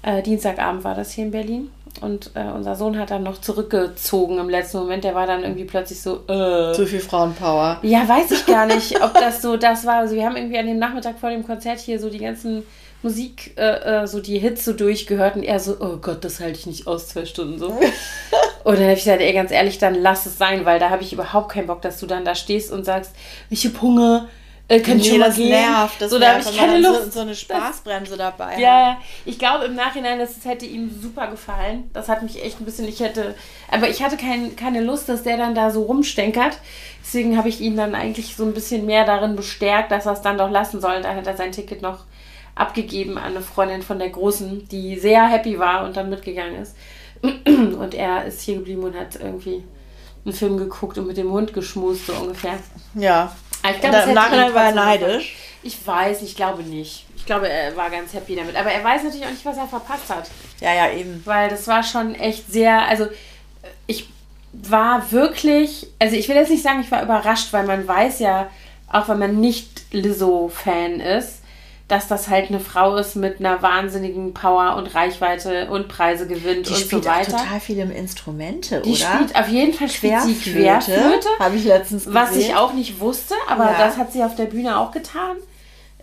Speaker 1: äh, Dienstagabend war das hier in Berlin und äh, unser Sohn hat dann noch zurückgezogen im letzten Moment. Der war dann irgendwie plötzlich so, äh,
Speaker 2: Zu viel Frauenpower.
Speaker 1: ja, weiß ich gar nicht, ob das so das war. Also wir haben irgendwie an dem Nachmittag vor dem Konzert hier so die ganzen Musik, äh, äh, so die Hits so durchgehört und er so, oh Gott, das halte ich nicht aus, zwei Stunden so. und dann habe ich gesagt, ey, ganz ehrlich, dann lass es sein, weil da habe ich überhaupt keinen Bock, dass du dann da stehst und sagst, ich hab Hunger, äh, ich schon mal gehen?
Speaker 2: nervt. Das
Speaker 1: so, da habe ich keine
Speaker 2: dann
Speaker 1: Lust.
Speaker 2: So, so eine Spaßbremse dabei.
Speaker 1: Ja, ich glaube im Nachhinein, das das hätte ihm super gefallen. Das hat mich echt ein bisschen, ich hätte, aber ich hatte kein, keine Lust, dass der dann da so rumstenkert. Deswegen habe ich ihn dann eigentlich so ein bisschen mehr darin bestärkt, dass er es dann doch lassen soll. Da hat er sein Ticket noch abgegeben an eine Freundin von der Großen, die sehr happy war und dann mitgegangen ist. Und er ist hier geblieben und hat irgendwie einen Film geguckt und mit dem Hund geschmust, so ungefähr.
Speaker 2: Ja.
Speaker 1: Aber ich glaube,
Speaker 2: im Nachhinein war er neidisch.
Speaker 1: Ich weiß, ich glaube nicht. Ich glaube, er war ganz happy damit. Aber er weiß natürlich auch nicht, was er verpasst hat.
Speaker 2: Ja, ja, eben.
Speaker 1: Weil das war schon echt sehr, also ich war wirklich, also ich will jetzt nicht sagen, ich war überrascht, weil man weiß ja, auch wenn man nicht Lizzo-Fan ist, dass das halt eine Frau ist mit einer wahnsinnigen Power und Reichweite und Preise gewinnt
Speaker 2: Die
Speaker 1: und
Speaker 2: spielt
Speaker 1: so weiter.
Speaker 2: total viele Instrumente,
Speaker 1: Die
Speaker 2: oder?
Speaker 1: spielt auf jeden Fall spielt sie Querflöte.
Speaker 2: Habe ich letztens gesehen.
Speaker 1: Was ich auch nicht wusste, aber
Speaker 2: Ja.
Speaker 1: das hat sie auf der Bühne auch getan.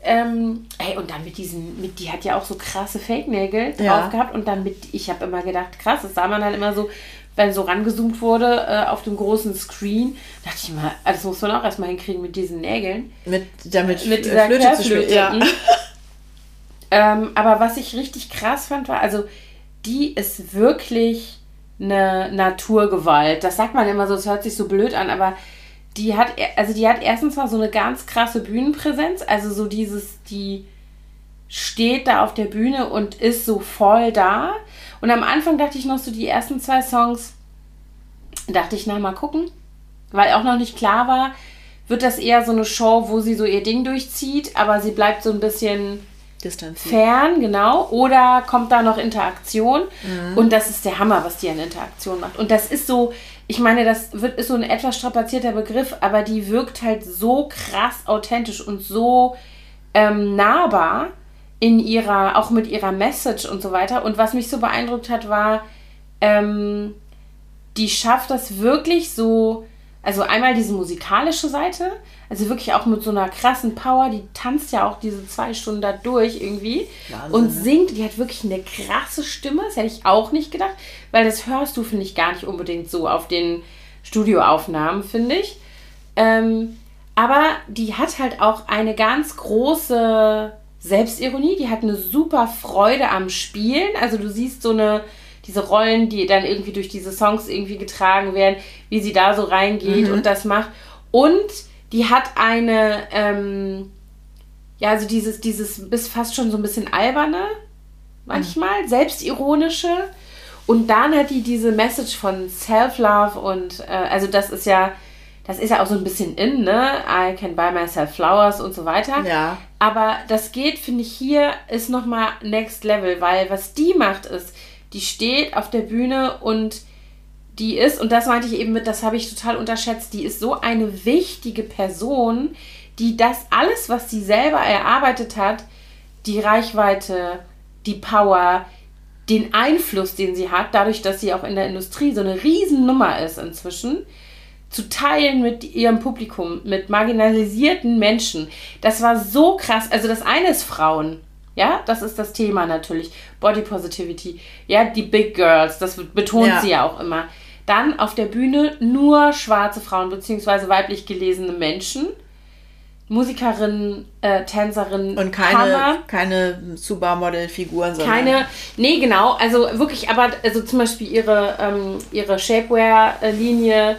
Speaker 1: Ähm, ey, und dann mit diesen, mit, die hat ja auch so krasse Fake-Nägel drauf
Speaker 2: Ja.
Speaker 1: gehabt und dann mit, ich habe immer gedacht, krass, das sah man dann immer so, wenn so rangezoomt wurde äh, auf dem großen Screen, dachte ich mal, ah, das muss man auch erstmal hinkriegen mit diesen Nägeln.
Speaker 2: Mit, damit
Speaker 1: Mit
Speaker 2: äh,
Speaker 1: dieser
Speaker 2: Flöte zu spielen. Ja.
Speaker 1: mhm. ähm, aber was ich richtig krass fand, war, also die ist wirklich eine Naturgewalt. Das sagt man immer so, es hört sich so blöd an, aber die hat, also die hat erstens mal so eine ganz krasse Bühnenpräsenz, also so dieses, die steht da auf der Bühne und ist so voll da. Und am Anfang dachte ich noch so, die ersten zwei Songs, dachte ich, na, mal gucken, weil auch noch nicht klar war, wird das eher so eine Show, wo sie so ihr Ding durchzieht, aber sie bleibt so ein bisschen fern, genau. Oder kommt da noch Interaktion? Und das ist der Hammer, was die an Interaktion macht. Und das ist so, ich meine, das wird, ist so ein etwas strapazierter Begriff, aber die wirkt halt so krass authentisch und so ähm, nahbar, in ihrer, auch mit ihrer Message und so weiter. Und was mich so beeindruckt hat, war, ähm, die schafft das wirklich so, also einmal diese musikalische Seite, also wirklich auch mit so einer krassen Power, die tanzt ja auch diese zwei Stunden da durch irgendwie Wahnsinn, und ne? singt, die hat wirklich eine krasse Stimme, das hätte ich auch nicht gedacht, weil das hörst du, finde ich, gar nicht unbedingt so auf den Studioaufnahmen, finde ich. Ähm, aber die hat halt auch eine ganz große Selbstironie, die hat eine super Freude am Spielen, also du siehst so eine diese Rollen, die dann irgendwie durch diese Songs irgendwie getragen werden, wie sie da so reingeht mhm. und das macht. Und die hat eine, ähm, ja, also dieses, dieses bis fast schon so ein bisschen alberne, manchmal, mhm. selbstironische. Und dann hat die diese Message von Self-Love und, äh, also das ist ja, das ist ja auch so ein bisschen in, ne? I can buy myself flowers und so weiter. Ja. Aber das geht, finde ich, hier ist nochmal next level, weil was die macht ist, die steht auf der Bühne und die ist, und das meinte ich eben mit, das habe ich total unterschätzt, die ist so eine wichtige Person, die das alles, was sie selber erarbeitet hat, die Reichweite, die Power, den Einfluss, den sie hat, dadurch, dass sie auch in der Industrie so eine Riesennummer ist inzwischen, zu teilen mit ihrem Publikum, mit marginalisierten Menschen. Das war so krass. Also das eine ist Frauen. Ja, das ist das Thema natürlich. Body Positivity. Ja, die Big Girls, das betont ja. sie ja auch immer. Dann auf der Bühne nur schwarze Frauen bzw. weiblich gelesene Menschen. Musikerinnen, äh, Tänzerinnen.
Speaker 2: Und keine, keine Supermodel-Figuren.
Speaker 1: Keine, nee, genau. Also wirklich, aber also zum Beispiel ihre, ähm, ihre Shapewear-Linie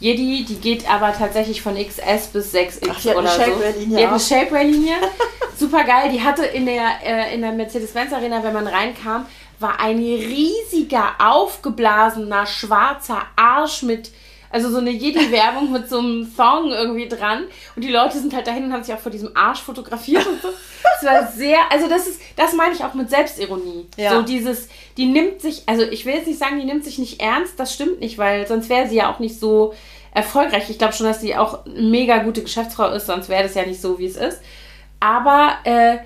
Speaker 1: Jedi, die geht aber tatsächlich von XS bis 6X Ach, oder so. Die hat eine Shapewear-Linie. Super geil. Die hatte in der, äh, in der Mercedes-Benz Arena, wenn man reinkam, war ein riesiger, aufgeblasener, schwarzer Arsch mit, also so eine Jedi-Werbung mit so einem Song irgendwie dran. Und die Leute sind halt dahin und haben sich auch vor diesem Arsch fotografiert und so. Das war sehr, also das ist, das meine ich auch mit Selbstironie. Ja. So dieses, die nimmt sich, also ich will jetzt nicht sagen, die nimmt sich nicht ernst, das stimmt nicht, weil sonst wäre sie ja auch nicht so erfolgreich. Ich glaube schon, dass sie auch eine mega gute Geschäftsfrau ist, sonst wäre das ja nicht so, wie es ist. Aber äh,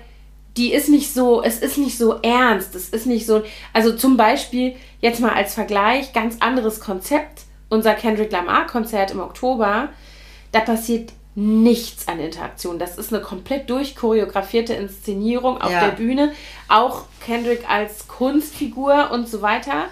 Speaker 1: die ist nicht so, es ist nicht so ernst. Es ist nicht so, also zum Beispiel, jetzt mal als Vergleich, ganz anderes Konzept. Unser Kendrick Lamar-Konzert im Oktober, da passiert nichts an Interaktion. Das ist eine komplett durchchoreografierte Inszenierung auf ja. der Bühne. Auch Kendrick als Kunstfigur und so weiter.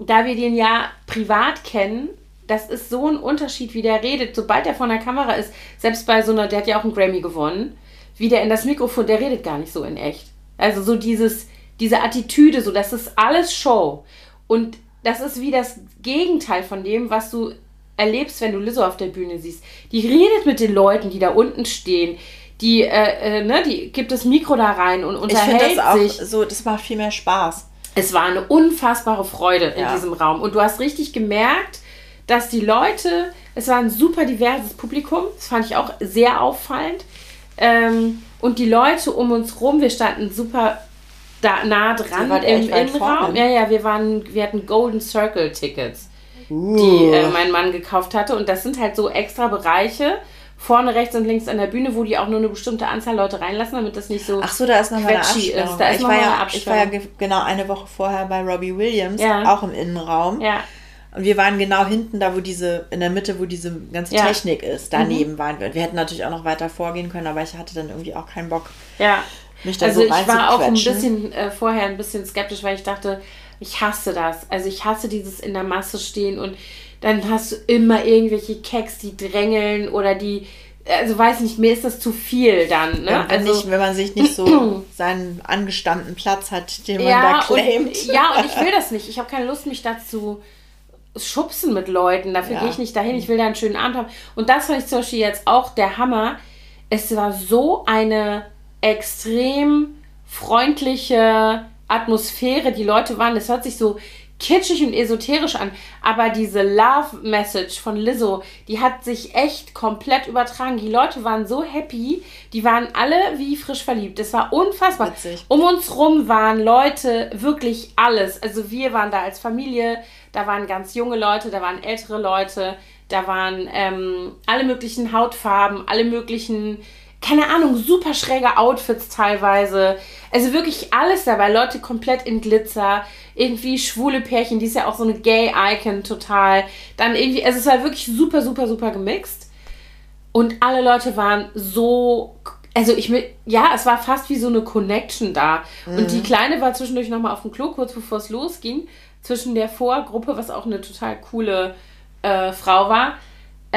Speaker 1: Da wir den ja privat kennen, das ist so ein Unterschied, wie der redet. Sobald er vor der Kamera ist, selbst bei so einer, der hat ja auch einen Grammy gewonnen, wie der in das Mikrofon, der redet gar nicht so in echt. Also so dieses, diese Attitüde, so, das ist alles Show. Und das ist wie das Gegenteil von dem, was du erlebst, wenn du Lizzo auf der Bühne siehst. Die redet mit den Leuten, die da unten stehen. Die, äh, äh, ne, die gibt das Mikro da rein und unterhält ich
Speaker 2: das
Speaker 1: sich.
Speaker 2: so, das macht viel mehr Spaß.
Speaker 1: Es war eine unfassbare Freude in ja. diesem Raum. Und du hast richtig gemerkt, dass die Leute, es war ein super diverses Publikum, das fand ich auch sehr auffallend. Ähm, und die Leute um uns rum, wir standen super da nah dran im Innenraum. Ja, ja, wir waren, wir hatten Golden Circle Tickets, uh. die äh, mein Mann gekauft hatte. Und das sind halt so extra Bereiche vorne rechts und links an der Bühne, wo die auch nur eine bestimmte Anzahl Leute reinlassen, damit das nicht so
Speaker 2: Ach so, da ist nochmal eine Absperrung. Ist. Da ist ich, war ja, ich war ja genau eine Woche vorher bei Robbie Williams, ja. auch im Innenraum. Ja. Und wir waren genau hinten, da wo diese, in der Mitte, wo diese ganze ja. Technik ist. Daneben mhm. waren wir. Wir hätten natürlich auch noch weiter vorgehen können, aber ich hatte dann irgendwie auch keinen Bock. Ja. Mich da also so ich war auch ein bisschen äh, vorher ein bisschen skeptisch, weil ich dachte, ich hasse das. Also ich hasse dieses in der Masse stehen und dann hast du immer irgendwelche Keks, die drängeln oder die also weiß nicht, mir ist das zu viel dann. Ne? Ja, wenn,
Speaker 1: also,
Speaker 2: nicht, wenn man sich nicht so seinen angestammten Platz hat, den man ja, da claimt.
Speaker 1: Und, ja, und ich will das nicht. Ich habe keine Lust, mich dazu schubsen mit Leuten. Dafür ja. gehe ich nicht dahin. Ich will da einen schönen Abend haben. Und das fand ich zum Beispiel jetzt auch der Hammer. Es war so eine extrem freundliche Atmosphäre. Die Leute waren, es hört sich so kitschig und esoterisch an, aber diese Love Message von Lizzo, die hat sich echt komplett übertragen. Die Leute waren so happy, die waren alle wie frisch verliebt. Das war unfassbar. Witzig. Um uns rum waren Leute wirklich alles. Also wir waren da als Familie, da waren ganz junge Leute, da waren ältere Leute, da waren ähm, alle möglichen Hautfarben, alle möglichen keine Ahnung, super schräge Outfits teilweise. Also wirklich alles dabei. Leute komplett in Glitzer. Irgendwie schwule Pärchen, die ist ja auch so eine Gay-Icon total. Dann irgendwie, also es war wirklich super, super, super gemixt. Und alle Leute waren so also ich mit, ja, es war fast wie so eine Connection da. Mhm. Und die mhm. Kleine war zwischendurch nochmal auf dem Klo, kurz bevor es losging, zwischen der Vorgruppe, was auch eine total coole äh, Frau war,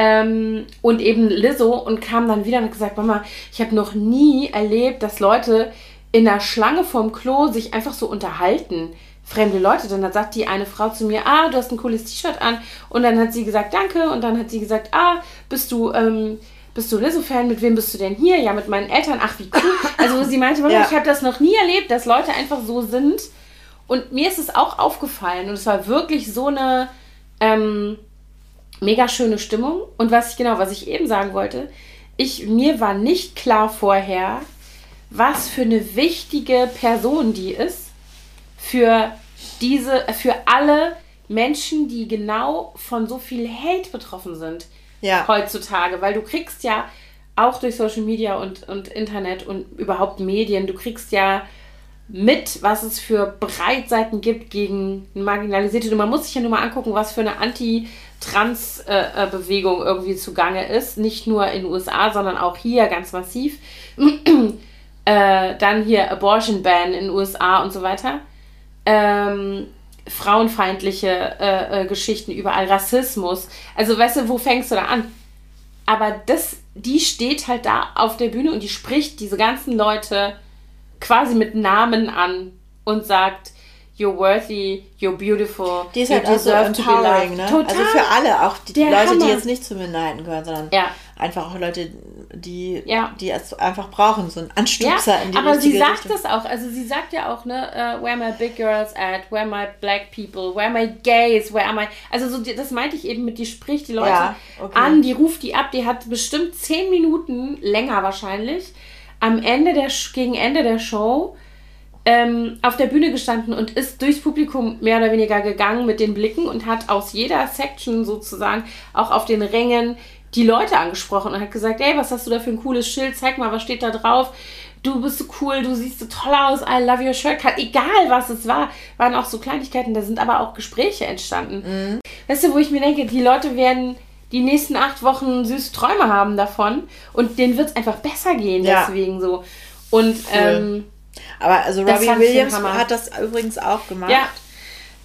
Speaker 1: ähm, und eben Lizzo und kam dann wieder und hat gesagt, Mama, ich habe noch nie erlebt, dass Leute in der Schlange vorm Klo sich einfach so unterhalten. Fremde Leute. Dann hat sagt die eine Frau zu mir, ah, du hast ein cooles T-Shirt an. Und dann hat sie gesagt, danke. Und dann hat sie gesagt, ah, bist du, ähm, bist du Lizzo-Fan? Mit wem bist du denn hier? Ja, mit meinen Eltern. Ach, wie cool. Also sie meinte, ja. ich habe das noch nie erlebt, dass Leute einfach so sind. Und mir ist es auch aufgefallen. Und es war wirklich so eine ähm, mega schöne Stimmung. Und was ich genau, was ich eben sagen wollte, ich, mir war nicht klar vorher, was für eine wichtige Person die ist für diese, für alle Menschen, die genau von so viel Hate betroffen sind ja. heutzutage, weil du kriegst ja auch durch Social Media und, und Internet und überhaupt Medien, du kriegst ja mit, was es für Breitseiten gibt gegen Marginalisierte. Und man muss sich ja nur mal angucken, was für eine Anti-Trans-Bewegung irgendwie zugange ist. Nicht nur in den USA, sondern auch hier ganz massiv. äh, dann hier Abortion Ban in den USA und so weiter. Ähm, frauenfeindliche äh, äh, Geschichten überall, Rassismus. Also weißt du, wo fängst du da an? Aber das, die steht halt da auf der Bühne und die spricht diese ganzen Leute quasi mit Namen an und sagt, you're worthy, you're beautiful. Die ist halt auch so
Speaker 2: empowering, ne? Total. Also für alle, auch die Der Leute, Hammer. die jetzt nicht zu Beneiden gehören, sondern ja. einfach auch Leute, die, ja. die es einfach brauchen, so ein Anstupser ja, in die
Speaker 1: aber sie sagt Richtung. das auch, also sie sagt ja auch, ne, uh, where my big girls at, where my black people, where my gays, where am I, also so, das meinte ich eben mit, die spricht die Leute ja, okay. an, die ruft die ab, die hat bestimmt zehn Minuten, länger wahrscheinlich, am Ende der, gegen Ende der Show ähm, auf der Bühne gestanden und ist durchs Publikum mehr oder weniger gegangen mit den Blicken und hat aus jeder Section sozusagen auch auf den Rängen die Leute angesprochen und hat gesagt, ey, was hast du da für ein cooles Schild? Zeig mal, was steht da drauf? Du bist so cool, du siehst so toll aus, I love your shirt. Egal, was es war, waren auch so Kleinigkeiten, da sind aber auch Gespräche entstanden. Mhm. Weißt du, wo ich mir denke, die Leute werden die nächsten acht Wochen süße Träume haben davon und denen wird es einfach besser gehen, ja. deswegen so. Und cool. ähm,
Speaker 2: aber also Robbie Williams hat das übrigens auch gemacht. Ja.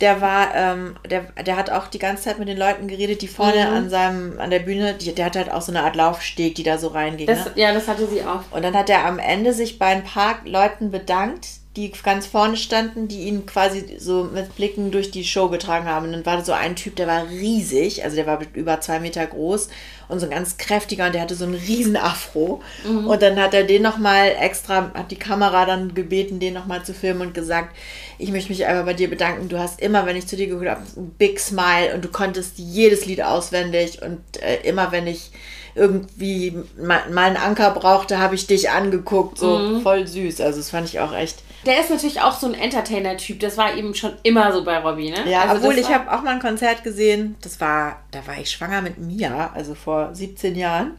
Speaker 2: Der war, ähm, der, der hat auch die ganze Zeit mit den Leuten geredet, die vorne mhm. an seinem, an der Bühne, die, der hat halt auch so eine Art Laufsteg, die da so reinging.
Speaker 1: Das, ne? Ja, das hatte sie auch.
Speaker 2: Und dann hat er am Ende sich bei ein paar Leuten bedankt, die ganz vorne standen, die ihn quasi so mit Blicken durch die Show getragen haben. Und dann war da so ein Typ, der war riesig, also der war über zwei Meter groß und so ein ganz kräftiger und der hatte so einen riesen Afro. Mhm. Und dann hat er den nochmal extra, hat die Kamera dann gebeten, den nochmal zu filmen und gesagt, ich möchte mich einfach bei dir bedanken. Du hast immer, wenn ich zu dir geguckt habe, ein Big Smile und du konntest jedes Lied auswendig und äh, immer, wenn ich irgendwie mal, mal einen Anker brauchte, habe ich dich angeguckt, so mhm. voll süß. Also das fand ich auch echt
Speaker 1: der ist natürlich auch so ein Entertainer-Typ. Das war eben schon immer so bei Robbie, ne?
Speaker 2: Ja, also obwohl ich habe auch mal ein Konzert gesehen. Das war, da war ich schwanger mit Mia, also vor 17 Jahren.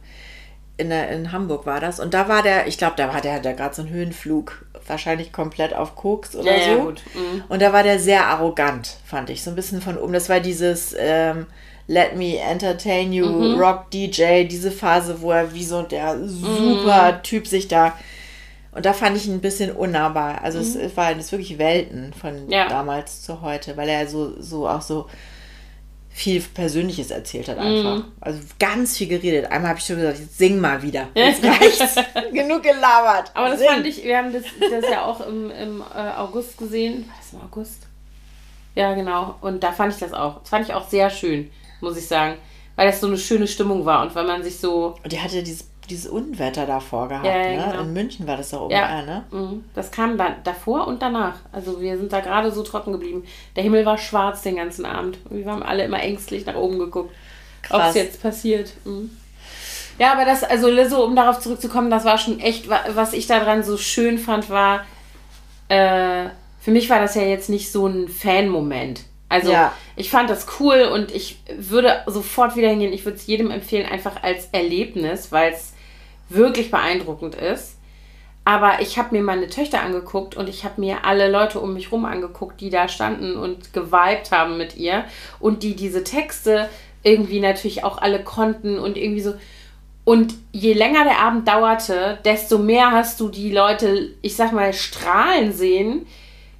Speaker 2: In, der, in Hamburg war das. Und da war der, ich glaube, da war der, der gerade so einen Höhenflug, wahrscheinlich komplett auf Koks oder ja, so. Ja, gut. Mhm. Und da war der sehr arrogant, fand ich. So ein bisschen von oben. Das war dieses ähm, Let Me Entertain You, mhm. Rock DJ, diese Phase, wo er wie so der super mhm. Typ sich da und da fand ich ihn ein bisschen unnahbar. Also mhm. es war das wirklich Welten von ja. damals zu heute, weil er so, so auch so viel Persönliches erzählt hat einfach. Mhm. Also ganz viel geredet. Einmal habe ich schon gesagt, jetzt sing mal wieder. Jetzt reicht's. Genug gelabert.
Speaker 1: Aber das sing. fand ich, wir haben das, das ja auch im, im äh, August gesehen. War das im August? Ja, genau. Und da fand ich das auch. Das fand ich auch sehr schön, muss ich sagen. Weil das so eine schöne Stimmung war und weil man sich so.
Speaker 2: Und der hatte dieses dieses Unwetter davor gehabt. Ja, ja, ne? Genau. In München war das doch überall, ja. ne?
Speaker 1: Mhm. Das kam da, davor und danach. Also wir sind da gerade so trocken geblieben. Der Himmel war schwarz den ganzen Abend. Wir haben alle immer ängstlich nach oben geguckt, ob es jetzt passiert. Mhm. Ja, aber das, also Lizzo, um darauf zurückzukommen, das war schon echt, was ich daran so schön fand, war, äh, für mich war das ja jetzt nicht so ein Fan-Moment. Also ja. ich fand das cool und ich würde sofort wieder hingehen. Ich würde es jedem empfehlen, einfach als Erlebnis, weil es wirklich beeindruckend ist. Aber ich habe mir meine Töchter angeguckt und ich habe mir alle Leute um mich rum angeguckt, die da standen und geweibt haben mit ihr und die diese Texte irgendwie natürlich auch alle konnten und irgendwie so. Und je länger der Abend dauerte, desto mehr hast du die Leute, ich sag mal, strahlen sehen.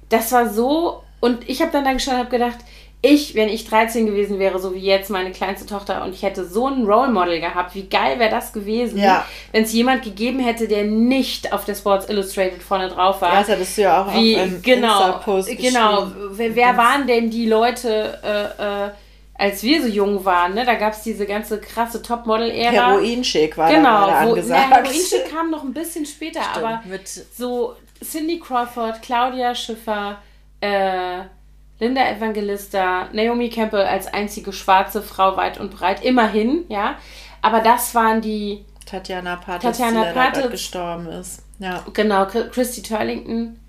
Speaker 1: Das war so. Und ich habe dann da gestanden und habe gedacht, ich, wenn ich 13 gewesen wäre, so wie jetzt meine kleinste Tochter, und ich hätte so ein Role Model gehabt, wie geil wäre das gewesen, ja. wenn es jemand gegeben hätte, der nicht auf der Sports Illustrated vorne drauf war. Ja, das hattest du ja auch wie, auf genau, Genau, wer, wer waren denn die Leute, äh, äh, als wir so jung waren, ne, da gab es diese ganze krasse Topmodel-Ära. Heroin-Schick war genau, da wo, angesagt. Heroin-Schick kam noch ein bisschen später, Stimmt, aber so Cindy Crawford, Claudia Schiffer, äh, Linda Evangelista, Naomi Campbell als einzige schwarze Frau weit und breit, immerhin, ja. Aber das waren die. Tatjana Patis, Tatjana die Patis, gestorben ist. Ja. Genau, Christy Turlington.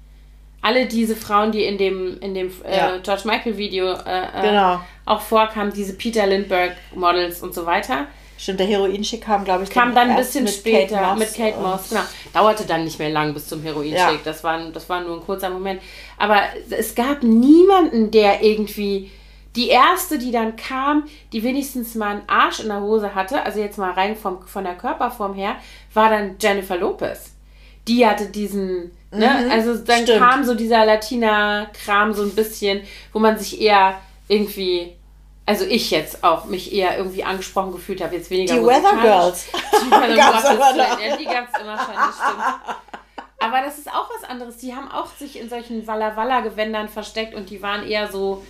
Speaker 1: Alle diese Frauen, die in dem, in dem äh, ja. George Michael Video äh, äh, genau. auch vorkamen, diese Peter Lindbergh Models und so weiter.
Speaker 2: Stimmt, der Heroinschick kam, glaube ich,
Speaker 1: kam dann ein bisschen mit später Kate Moss mit Kate Moss. Genau. Dauerte dann nicht mehr lang bis zum Heroinschick. Ja. Das, war, das war nur ein kurzer Moment. Aber es gab niemanden, der irgendwie. Die erste, die dann kam, die wenigstens mal einen Arsch in der Hose hatte, also jetzt mal rein vom, von der Körperform her, war dann Jennifer Lopez. Die hatte diesen, ne, mhm, also dann stimmt. kam so dieser Latina-Kram so ein bisschen, wo man sich eher irgendwie also ich jetzt auch mich eher irgendwie angesprochen gefühlt habe, jetzt weniger Die Weather Girls. Die, ja, gab es immer schon, das stimmt. Aber das ist auch was anderes. Die haben auch sich in solchen Walla Walla Gewändern versteckt und die waren eher so.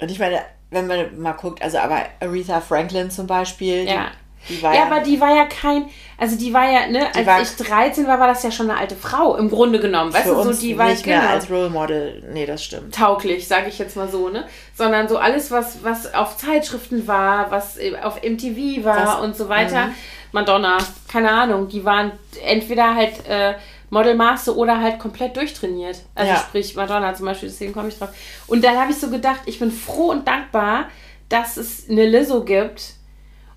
Speaker 2: Und ich meine, wenn man mal guckt, also aber Aretha Franklin zum Beispiel,
Speaker 1: ja ja, ja, aber die war ja kein, also die war ja, ne, als war, ich 13 war, war das ja schon eine alte Frau im Grunde genommen, weißt du, so die war
Speaker 2: nicht genau, mehr als Role Model, nee, das stimmt.
Speaker 1: Tauglich, sage ich jetzt mal so, ne, sondern so alles was was auf Zeitschriften war, was auf MTV war was, und so weiter. Mhm. Madonna, keine Ahnung, die waren entweder halt äh, Modelmaße oder halt komplett durchtrainiert. Also ja. sprich Madonna zum Beispiel, deswegen komme ich drauf. Und dann habe ich so gedacht, ich bin froh und dankbar, dass es eine Lizzo gibt,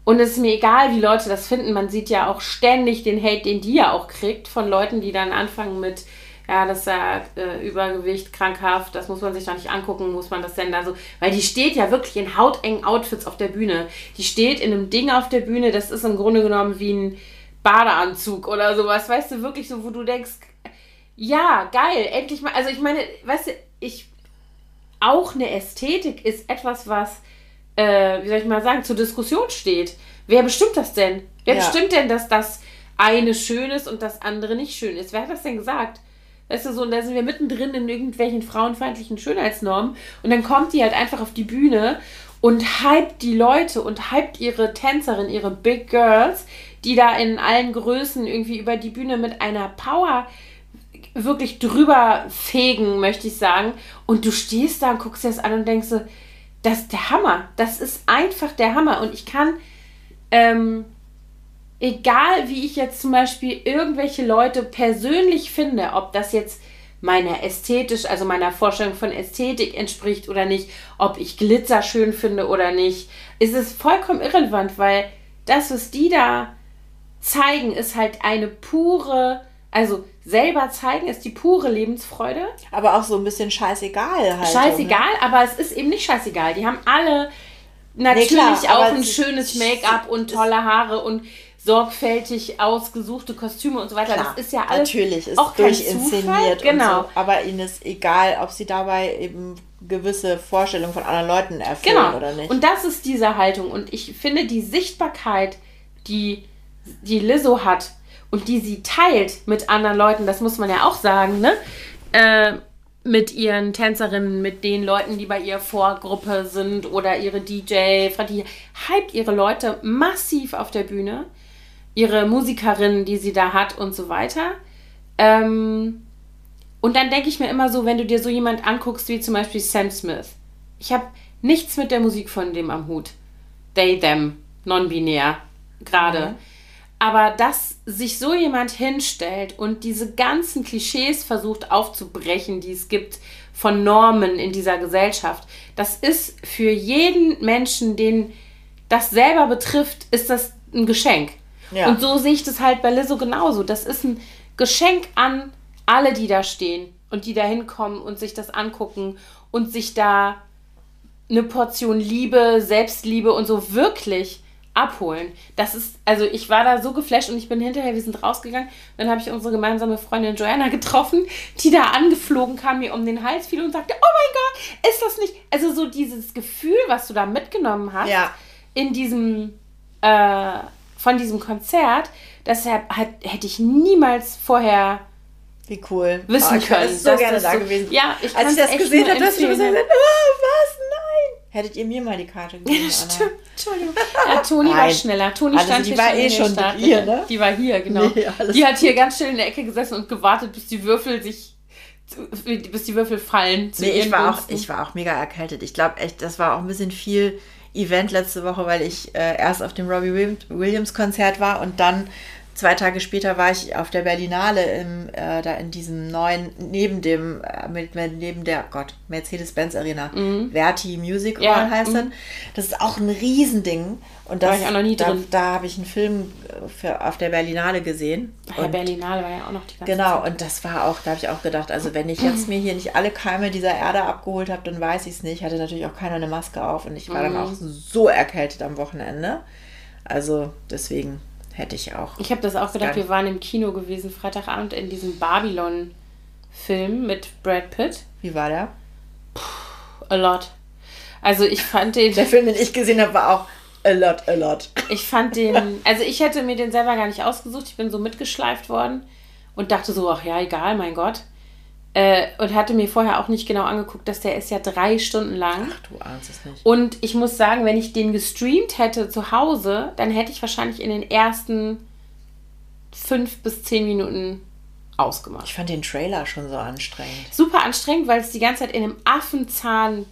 Speaker 1: und es ist mir egal, wie Leute das finden. Man sieht ja auch ständig den Hate, den die ja auch kriegt, von Leuten, die dann anfangen mit, ja, das ist ja äh, Übergewicht, krankhaft, das muss man sich doch nicht angucken, muss man das denn da so. Weil die steht ja wirklich in hautengen Outfits auf der Bühne. Die steht in einem Ding auf der Bühne, das ist im Grunde genommen wie ein Badeanzug oder sowas. Weißt du, wirklich so, wo du denkst, ja, geil, endlich mal. Also ich meine, weißt du, ich. Auch eine Ästhetik ist etwas, was äh, wie soll ich mal sagen, zur Diskussion steht. Wer bestimmt das denn? Wer ja. bestimmt denn, dass das eine schön ist und das andere nicht schön ist? Wer hat das denn gesagt? Weißt du, so, und da sind wir mittendrin in irgendwelchen frauenfeindlichen Schönheitsnormen und dann kommt die halt einfach auf die Bühne und hypt die Leute und hypt ihre Tänzerin, ihre Big Girls, die da in allen Größen irgendwie über die Bühne mit einer Power wirklich drüber fegen, möchte ich sagen. Und du stehst da und guckst dir das an und denkst so, das ist der Hammer. Das ist einfach der Hammer. Und ich kann, ähm, egal wie ich jetzt zum Beispiel irgendwelche Leute persönlich finde, ob das jetzt meiner ästhetisch, also meiner Vorstellung von Ästhetik entspricht oder nicht, ob ich Glitzer schön finde oder nicht, ist es vollkommen irrelevant, weil das, was die da zeigen, ist halt eine pure also selber zeigen ist die pure Lebensfreude.
Speaker 2: Aber auch so ein bisschen scheißegal
Speaker 1: halt. Scheißegal, ne? aber es ist eben nicht scheißegal. Die haben alle natürlich nee, klar, auch ein schönes Make-up und tolle Haare und sorgfältig ausgesuchte Kostüme und so weiter. Klar, das ist ja alles natürlich ist auch
Speaker 2: durchinszeniert. Genau. So. Aber ihnen ist egal, ob sie dabei eben gewisse Vorstellungen von anderen Leuten erfüllen genau. oder nicht.
Speaker 1: Und das ist diese Haltung. Und ich finde die Sichtbarkeit, die die Lizzo hat, und die sie teilt mit anderen Leuten, das muss man ja auch sagen, ne? Äh, mit ihren Tänzerinnen, mit den Leuten, die bei ihr Vorgruppe sind oder ihre DJ, die hypt ihre Leute massiv auf der Bühne, ihre Musikerinnen, die sie da hat und so weiter. Ähm, und dann denke ich mir immer so, wenn du dir so jemand anguckst wie zum Beispiel Sam Smith, ich habe nichts mit der Musik von dem am Hut. They, them, non-binär, gerade. Mhm. Aber dass sich so jemand hinstellt und diese ganzen Klischees versucht aufzubrechen, die es gibt von Normen in dieser Gesellschaft, das ist für jeden Menschen, den das selber betrifft, ist das ein Geschenk. Ja. Und so sehe ich das halt bei Lizzo genauso. Das ist ein Geschenk an alle, die da stehen und die da hinkommen und sich das angucken und sich da eine Portion Liebe, Selbstliebe und so wirklich abholen. Das ist, also ich war da so geflasht und ich bin hinterher, wir sind rausgegangen. Dann habe ich unsere gemeinsame Freundin Joanna getroffen, die da angeflogen kam, mir um den Hals fiel und sagte, oh mein Gott, ist das nicht, also so dieses Gefühl, was du da mitgenommen hast, ja. in diesem, äh, von diesem Konzert, das hätte ich niemals vorher
Speaker 2: wie cool.
Speaker 1: Wissen oh,
Speaker 2: ich
Speaker 1: können.
Speaker 2: so gerne da so, gewesen.
Speaker 1: Ja, ich
Speaker 2: Als ich das gesehen habe, dass ich so gesagt, oh, was? Nein! Hättet ihr mir mal die Karte gegeben,
Speaker 1: ja, Stimmt, Entschuldigung. Ja, Toni war schneller. Toni also, stand
Speaker 2: die war eh schon hier, ne?
Speaker 1: Die war hier, genau. Nee, die hat hier ganz still in der Ecke gesessen und gewartet, bis die Würfel sich bis die Würfel fallen.
Speaker 2: nee, ich war, auch, ich war auch mega erkältet. Ich glaube echt, das war auch ein bisschen viel Event letzte Woche, weil ich äh, erst auf dem Robbie Williams Konzert war und dann zwei Tage später war ich auf der Berlinale im, äh, da in diesem neuen, neben dem, äh, neben der, Gott, Mercedes-Benz Arena, mhm. Verti Music Hall ja, heißt das. Mhm. Das ist auch ein Riesending. Und das, war ich auch noch nie da, drin. Da habe ich einen Film äh, für, auf der Berlinale gesehen.
Speaker 1: Ach, ja, Berlinale war ja auch noch die
Speaker 2: ganze Genau, Zeit. und das war auch, da habe ich auch gedacht, also wenn ich jetzt mir hier nicht alle Keime dieser Erde abgeholt habe, dann weiß ich es nicht. Hatte natürlich auch keiner eine Maske auf und ich war mhm. dann auch so erkältet am Wochenende. Also deswegen Hätte ich auch.
Speaker 1: Ich habe das auch gedacht, wir waren im Kino gewesen, Freitagabend, in diesem Babylon-Film mit Brad Pitt.
Speaker 2: Wie war der?
Speaker 1: Puh, a lot. Also ich fand den.
Speaker 2: Der Film, den ich gesehen habe, war auch a lot, a lot.
Speaker 1: Ich fand den. Also ich hätte mir den selber gar nicht ausgesucht. Ich bin so mitgeschleift worden und dachte so, ach ja, egal, mein Gott. Äh, und hatte mir vorher auch nicht genau angeguckt, dass der ist ja drei Stunden lang.
Speaker 2: Ach, du ahnst es nicht.
Speaker 1: Und ich muss sagen, wenn ich den gestreamt hätte zu Hause, dann hätte ich wahrscheinlich in den ersten fünf bis zehn Minuten ausgemacht.
Speaker 2: Ich fand den Trailer schon so anstrengend.
Speaker 1: Super anstrengend, weil es die ganze Zeit in einem Affenzahn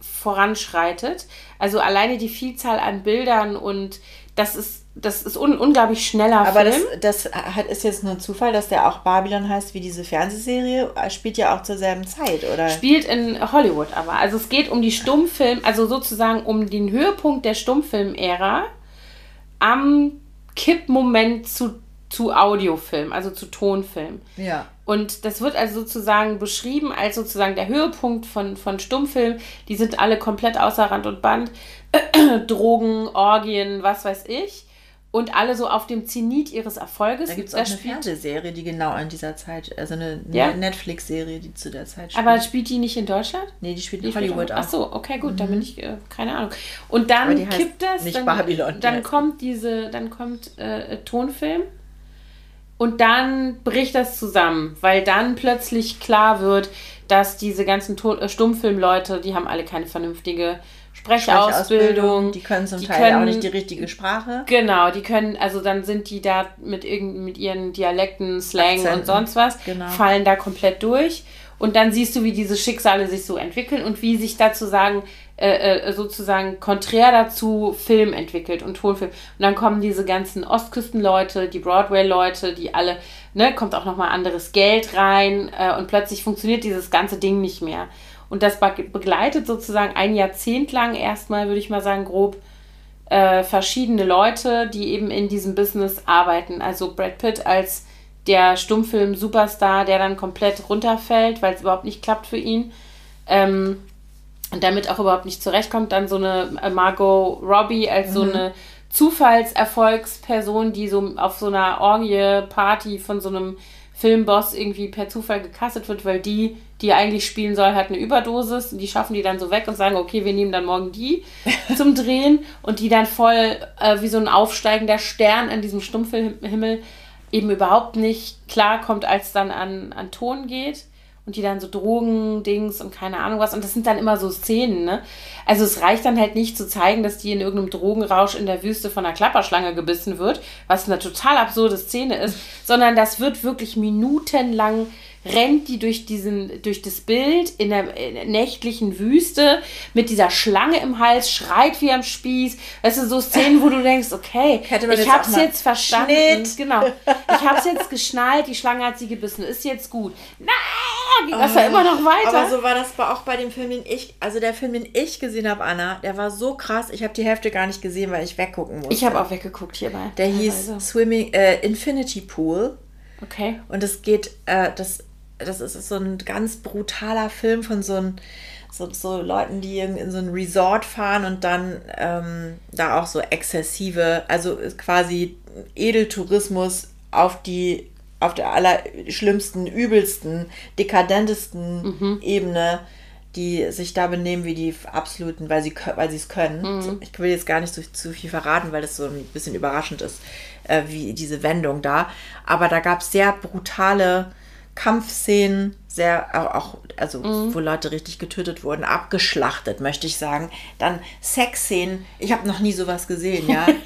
Speaker 1: voranschreitet. Also alleine die Vielzahl an Bildern und das ist das ist un unglaublich schneller
Speaker 2: aber Film. Aber das, das hat, ist jetzt nur ein Zufall, dass der auch Babylon heißt wie diese Fernsehserie. Spielt ja auch zur selben Zeit, oder?
Speaker 1: Spielt in Hollywood aber. Also es geht um die Stummfilm, also sozusagen um den Höhepunkt der Stummfilm-Ära am Kippmoment zu, zu Audiofilm, also zu Tonfilm.
Speaker 2: Ja.
Speaker 1: Und das wird also sozusagen beschrieben als sozusagen der Höhepunkt von, von Stummfilm. Die sind alle komplett außer Rand und Band. Drogen, Orgien, was weiß ich und alle so auf dem Zenit ihres Erfolges.
Speaker 2: Da gibt es auch eine Fernsehserie, die genau in dieser Zeit, also eine ja? Netflix-Serie, die zu der Zeit
Speaker 1: spielt. Aber spielt die nicht in Deutschland?
Speaker 2: Nee, die spielt in die Hollywood auch.
Speaker 1: Ach so, okay, gut, mhm. da bin ich, äh, keine Ahnung. Und dann kippt das,
Speaker 2: nicht
Speaker 1: dann,
Speaker 2: Babylon,
Speaker 1: dann kommt diese, dann kommt äh, Tonfilm und dann bricht das zusammen, weil dann plötzlich klar wird, dass diese ganzen Ton äh, Stummfilmleute, die haben alle keine vernünftige Sprechausbildung.
Speaker 2: Die können zum die Teil können, auch nicht die richtige Sprache.
Speaker 1: Genau, die können, also dann sind die da mit, irgend, mit ihren Dialekten, Slang Akzenten. und sonst was, genau. fallen da komplett durch. Und dann siehst du, wie diese Schicksale sich so entwickeln und wie sich dazu sagen, äh, äh, sozusagen konträr dazu Film entwickelt und Tonfilm. Und dann kommen diese ganzen Ostküstenleute, die Broadway-Leute, die alle, ne, kommt auch nochmal anderes Geld rein äh, und plötzlich funktioniert dieses ganze Ding nicht mehr. Und das begleitet sozusagen ein Jahrzehnt lang erstmal, würde ich mal sagen, grob äh, verschiedene Leute, die eben in diesem Business arbeiten. Also Brad Pitt als der Stummfilm-Superstar, der dann komplett runterfällt, weil es überhaupt nicht klappt für ihn. Ähm, und damit auch überhaupt nicht zurechtkommt. Dann so eine äh, Margot Robbie als mhm. so eine Zufallserfolgsperson, die so auf so einer Orgie-Party von so einem Filmboss irgendwie per Zufall gecastet wird, weil die die eigentlich spielen soll, hat eine Überdosis. Und die schaffen die dann so weg und sagen, okay, wir nehmen dann morgen die zum Drehen. Und die dann voll äh, wie so ein aufsteigender Stern in diesem Stummfilmhimmel eben überhaupt nicht klarkommt, als dann an, an Ton geht. Und die dann so Drogen-Dings und keine Ahnung was. Und das sind dann immer so Szenen, ne? Also es reicht dann halt nicht zu zeigen, dass die in irgendeinem Drogenrausch in der Wüste von einer Klapperschlange gebissen wird, was eine total absurde Szene ist, sondern das wird wirklich minutenlang rennt die durch diesen, durch das Bild in der, in der nächtlichen Wüste mit dieser Schlange im Hals, schreit wie am Spieß. Weißt du, so Szenen, wo du denkst, okay, ich
Speaker 2: auch mal
Speaker 1: jetzt verstanden.
Speaker 2: Schnitt.
Speaker 1: Genau. Ich hab's jetzt geschnallt, die Schlange hat sie gebissen, ist jetzt gut. Nein, ging das ja immer noch weiter.
Speaker 2: Aber so war das auch bei dem Film, den ich, also der Film, den ich gesehen habe, Anna, der war so krass. Ich habe die Hälfte gar nicht gesehen, weil ich weggucken musste.
Speaker 1: ich habe auch weggeguckt hierbei.
Speaker 2: Der hieß
Speaker 1: teilweise.
Speaker 2: Swimming, äh, Infinity Pool.
Speaker 1: Okay.
Speaker 2: Und es geht, äh, das, das ist so ein ganz brutaler Film von so, ein, so, so Leuten, die in, so ein Resort fahren und dann ähm, da auch so exzessive, also quasi Edeltourismus auf die auf der allerschlimmsten, übelsten, dekadentesten Ebene, die sich da benehmen wie die absoluten, weil sie weil es können. So, Ich will jetzt gar nicht so zu viel verraten, weil das so ein bisschen überraschend ist, äh, wie diese Wendung da. Aber da gab es sehr brutale Kampfszenen, sehr auch, also wo Leute richtig getötet wurden, abgeschlachtet, möchte ich sagen. Dann Sexszenen. Ich habe noch nie sowas gesehen, ja.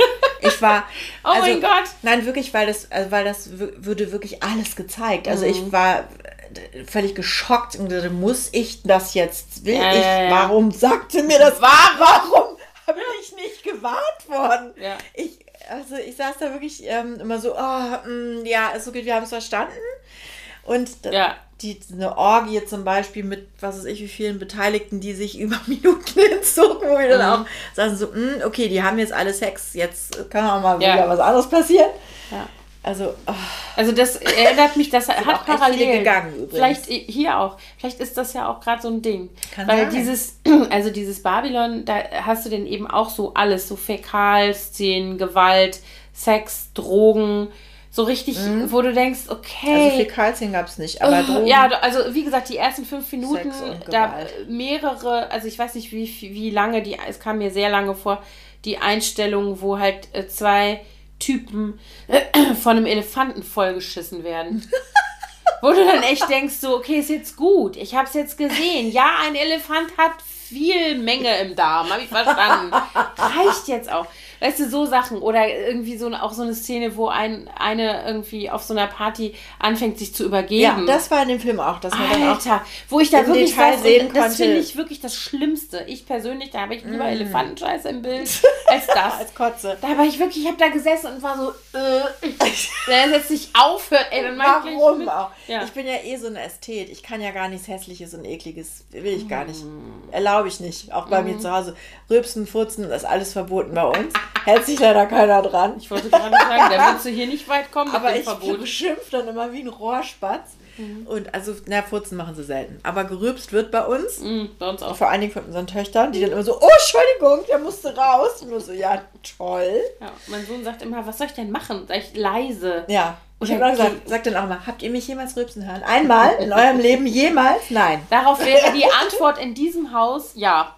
Speaker 2: Ich war
Speaker 1: Oh mein Gott.
Speaker 2: Nein, wirklich, weil das, also weil das würde wirklich alles gezeigt. Also ich war äh, völlig geschockt und dachte, muss ich das jetzt? Will
Speaker 1: Ja,
Speaker 2: ich?
Speaker 1: ja, ja.
Speaker 2: Warum sagte mir das? Warum bin ich nicht gewarnt worden?
Speaker 1: Ja.
Speaker 2: Ich, also ich saß da wirklich ähm, immer so, oh, mm, ja, ist okay, wir haben es verstanden. Und
Speaker 1: Ja.
Speaker 2: die, eine Orgie zum Beispiel mit, was weiß ich, wie vielen Beteiligten, die sich über Minuten hinzogen, wo wir dann
Speaker 1: Mhm.
Speaker 2: auch sagen so, mm, okay, die haben jetzt alle Sex, jetzt kann auch mal
Speaker 1: Ja.
Speaker 2: wieder was anderes passieren.
Speaker 1: Ja.
Speaker 2: Also, oh,
Speaker 1: Also das erinnert mich, das hat parallel.
Speaker 2: gegangen übrigens.
Speaker 1: Vielleicht hier auch. Vielleicht ist das ja auch gerade so ein Ding.
Speaker 2: Kann
Speaker 1: Weil
Speaker 2: sein.
Speaker 1: dieses, also dieses Babylon, da hast du denn eben auch so alles, so Fäkalszenen, Gewalt, Sex, Drogen, so richtig, wo du denkst, okay.
Speaker 2: also Fäkalszenen gab es nicht, aber Drogen.
Speaker 1: Ja, also wie gesagt, die ersten fünf Minuten, da mehrere, also ich weiß nicht, wie, wie lange die, es kam mir sehr lange vor, die Einstellung, wo halt äh, zwei Typen von einem Elefanten vollgeschissen werden. wo du dann echt denkst, so, okay, ist jetzt gut, ich hab's jetzt gesehen. Ja, ein Elefant hat viel Menge im Darm, habe ich verstanden. Reicht jetzt auch. Weißt du, so Sachen. Oder irgendwie so auch so eine Szene, wo ein, eine irgendwie auf so einer Party anfängt, sich zu übergeben.
Speaker 2: ja, das war in dem Film auch, dann auch
Speaker 1: Alter, wo ich da wirklich
Speaker 2: Detail
Speaker 1: saß
Speaker 2: sehen
Speaker 1: das finde ich wirklich das Schlimmste. Ich persönlich, da habe ich lieber
Speaker 2: Mm.
Speaker 1: Elefantenscheiße im Bild als das.
Speaker 2: als Kotze.
Speaker 1: Da war ich wirklich, ich habe da gesessen und war so, äh, wenn er jetzt nicht aufhört, ey, dann ich
Speaker 2: Warum
Speaker 1: mit.
Speaker 2: auch?
Speaker 1: Ja.
Speaker 2: Ich bin ja eh so eine Ästhet. Ich kann ja gar nichts Hässliches und Ekliges. Will ich gar nicht.
Speaker 1: Mm.
Speaker 2: Erlaube ich nicht. Auch bei mir zu Hause. Rülpsen, Furzen, das ist alles verboten bei uns. Hält sich leider keiner dran.
Speaker 1: Ich wollte gerade sagen, da würdest du hier nicht weit kommen
Speaker 2: Aber ich
Speaker 1: Verbot.
Speaker 2: beschimpfe dann immer wie ein Rohrspatz.
Speaker 1: Mhm.
Speaker 2: Und also, na, Furzen machen sie selten. Aber gerülpst wird bei uns.
Speaker 1: Mhm, bei uns auch.
Speaker 2: Vor allen Dingen von unseren Töchtern, die dann immer so, oh, Entschuldigung, der musste raus. Und nur so, ja, toll.
Speaker 1: Ja, mein Sohn sagt immer, was soll ich denn machen? Sag ich leise.
Speaker 2: Ja. Ich habe auch gesagt, sag dann auch mal, habt ihr mich jemals rülpsen hören? Einmal in eurem Leben jemals? Nein.
Speaker 1: Darauf wäre die Antwort in diesem Haus ja.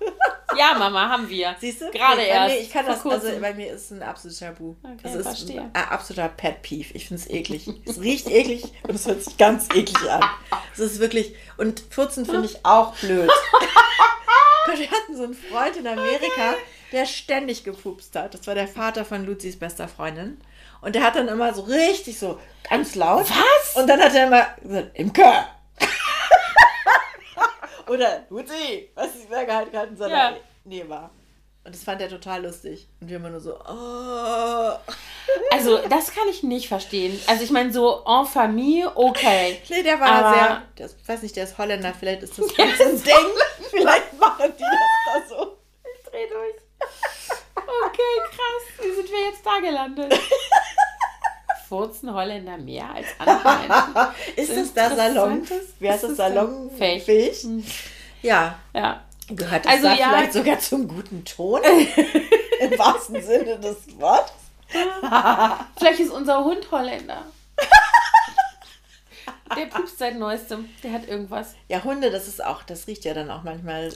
Speaker 1: Ja, Mama, haben wir.
Speaker 2: Siehst du?
Speaker 1: Gerade
Speaker 2: nee,
Speaker 1: erst.
Speaker 2: Bei mir, ich kann das, also bei mir ist es ein absolutes Tabu.
Speaker 1: Okay,
Speaker 2: das ist
Speaker 1: verstehe.
Speaker 2: ein absoluter Pet Peeve. Ich finde es eklig. es riecht eklig und es hört sich ganz eklig an. Es ist wirklich, und Furzen finde ich auch blöd. Gott, wir hatten so einen Freund in Amerika, der ständig gepupst hat. Das war der Vater von Luzis bester Freundin. Und der hat dann immer so richtig so ganz laut.
Speaker 1: Was?
Speaker 2: Und dann hat er immer gesagt, Imke. Oder Luzi, was ist wer gehalten in seiner
Speaker 1: Ja.
Speaker 2: Nähe war. Und das fand er total lustig. Und wir immer nur so, oh.
Speaker 1: Also, das kann ich nicht verstehen. Also, ich meine, so en famille, okay.
Speaker 2: Nee, der war
Speaker 1: Aber-
Speaker 2: sehr, ich weiß nicht, der ist Holländer, vielleicht ist das ganz ein Ding. Vielleicht machen die das da so.
Speaker 1: Ich dreh durch. Okay, krass. Wie sind wir jetzt da gelandet? Furzen Holländer mehr als andere.
Speaker 2: Ist das da Salon? Wie heißt
Speaker 1: ist
Speaker 2: das?
Speaker 1: das da
Speaker 2: Salonfähig?
Speaker 1: fähig? Hm.
Speaker 2: Ja.
Speaker 1: Ja.
Speaker 2: Gehört das
Speaker 1: Also
Speaker 2: da
Speaker 1: ja.
Speaker 2: vielleicht sogar zum guten Ton? Im wahrsten Sinne des Wortes?
Speaker 1: Vielleicht ist unser Hund Holländer. Der pupst seit neuestem. Der hat irgendwas.
Speaker 2: Ja, Hunde, das ist auch, das riecht ja dann auch manchmal.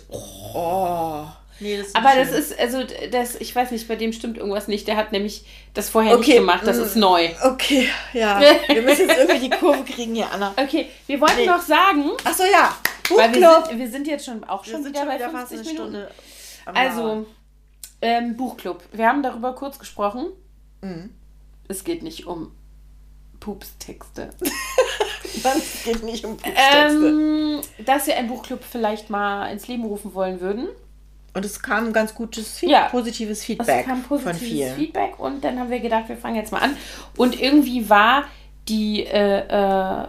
Speaker 2: Oh. Nee, das ist
Speaker 1: Aber
Speaker 2: nicht
Speaker 1: das
Speaker 2: schön.
Speaker 1: ist, also, das, ich weiß nicht, bei dem stimmt irgendwas nicht. Der hat nämlich das vorher
Speaker 2: Okay,
Speaker 1: nicht gemacht. Das
Speaker 2: mm.
Speaker 1: ist neu.
Speaker 2: Okay, ja. Wir müssen jetzt irgendwie die Kurve kriegen hier, Anna.
Speaker 1: Okay, wir wollten
Speaker 2: Nee.
Speaker 1: noch sagen,
Speaker 2: Achso, ja.
Speaker 1: weil wir
Speaker 2: Buchclub.
Speaker 1: sind, wir sind jetzt schon auch
Speaker 2: Wir
Speaker 1: schon
Speaker 2: sind
Speaker 1: wieder
Speaker 2: schon
Speaker 1: bei
Speaker 2: wieder fast
Speaker 1: 50
Speaker 2: eine
Speaker 1: Minuten.
Speaker 2: Stunde.
Speaker 1: Also, ähm, Buchclub. Wir haben darüber kurz gesprochen.
Speaker 2: Mhm.
Speaker 1: Es geht nicht um Pupstexte.
Speaker 2: es geht nicht um
Speaker 1: Pupstexte. Ähm, dass wir einen Buchclub vielleicht mal ins Leben rufen wollen würden.
Speaker 2: Und es kam ganz gutes, Feed ja. positives Feedback es kam
Speaker 1: positives von vielen. Feedback und dann haben wir gedacht, wir fangen jetzt mal an. Und irgendwie war die äh, äh,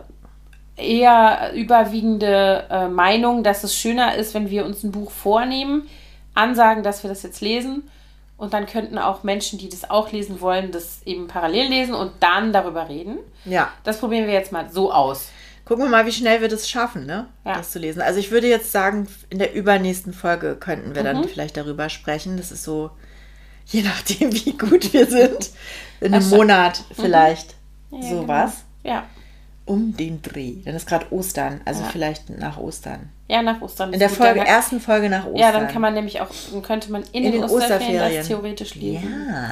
Speaker 1: eher überwiegende äh, Meinung, dass es schöner ist, wenn wir uns ein Buch vornehmen, ansagen, dass wir das jetzt lesen und dann könnten auch Menschen, die das auch lesen wollen, das eben parallel lesen und dann darüber reden. Ja. Das probieren wir jetzt mal so aus.
Speaker 2: Gucken wir mal, wie schnell wir das schaffen, ne? Ja. Das zu lesen. Also ich würde jetzt sagen, in der übernächsten Folge könnten wir mhm. dann vielleicht darüber sprechen. Das ist so, je nachdem, wie gut wir sind. In einem Monat mhm. vielleicht mhm. ja, sowas. Genau. Ja um den Dreh. Dann ist gerade Ostern, also ja. vielleicht nach Ostern.
Speaker 1: Ja, nach Ostern.
Speaker 2: In der Folge, dann, ersten Folge nach Ostern.
Speaker 1: Ja, dann kann man nämlich auch, dann könnte man in, in den, den Osterferien, Osterferien das theoretisch lesen. Ja.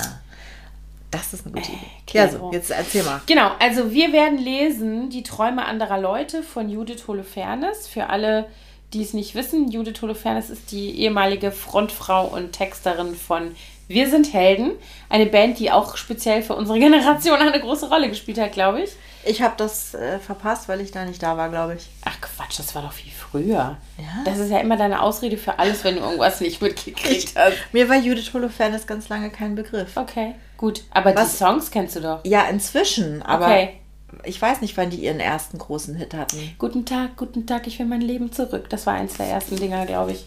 Speaker 2: Das ist eine gute Idee. Äh, ja, so, jetzt erzähl mal.
Speaker 1: Genau, also wir werden lesen Die Träume anderer Leute von Judith Holofernes. Für alle, die es nicht wissen, Judith Holofernes ist die ehemalige Frontfrau und Texterin von Wir sind Helden. Eine Band, die auch speziell für unsere Generation eine große Rolle gespielt hat, glaube ich.
Speaker 2: Ich habe das äh, verpasst, weil ich da nicht da war, glaube ich.
Speaker 1: Ach Quatsch, das war doch viel früher. Ja? Das ist ja immer deine Ausrede für alles, wenn du irgendwas nicht mitgekriegt hast.
Speaker 2: Mir war Judith Holofernes ganz lange kein Begriff.
Speaker 1: Okay, gut. Aber Was? die Songs kennst du doch.
Speaker 2: Ja, inzwischen. Aber okay. ich weiß nicht, wann die ihren ersten großen Hit hatten.
Speaker 1: Guten Tag, guten Tag, ich will mein Leben zurück. Das war eins der ersten Dinger, glaube ich.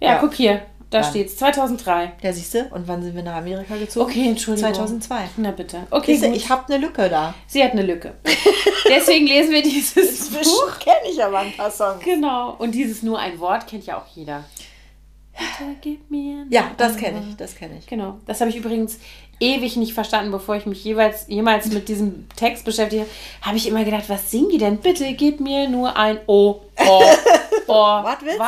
Speaker 1: Ja, ja, guck hier. Da steht es, 2003.
Speaker 2: Ja, siehst du? Und wann sind wir nach Amerika gezogen?
Speaker 1: Okay, Entschuldigung.
Speaker 2: 2002.
Speaker 1: Na bitte.
Speaker 2: Okay, du, ich habe eine Lücke da.
Speaker 1: Sie hat eine Lücke. Deswegen lesen wir dieses Inzwischen Buch.
Speaker 2: kenne ich aber ein paar Songs.
Speaker 1: Genau. Und dieses nur ein Wort kennt ja auch jeder. Bitte
Speaker 2: gib mir Ja, das kenne ich, das kenne ich.
Speaker 1: Genau. Das habe ich übrigens ewig nicht verstanden, bevor ich mich jeweils jemals mit diesem Text beschäftigt habe. Habe ich immer gedacht, was singen die denn? Bitte gib mir nur ein O. Ohr. Ohr. Was willst du?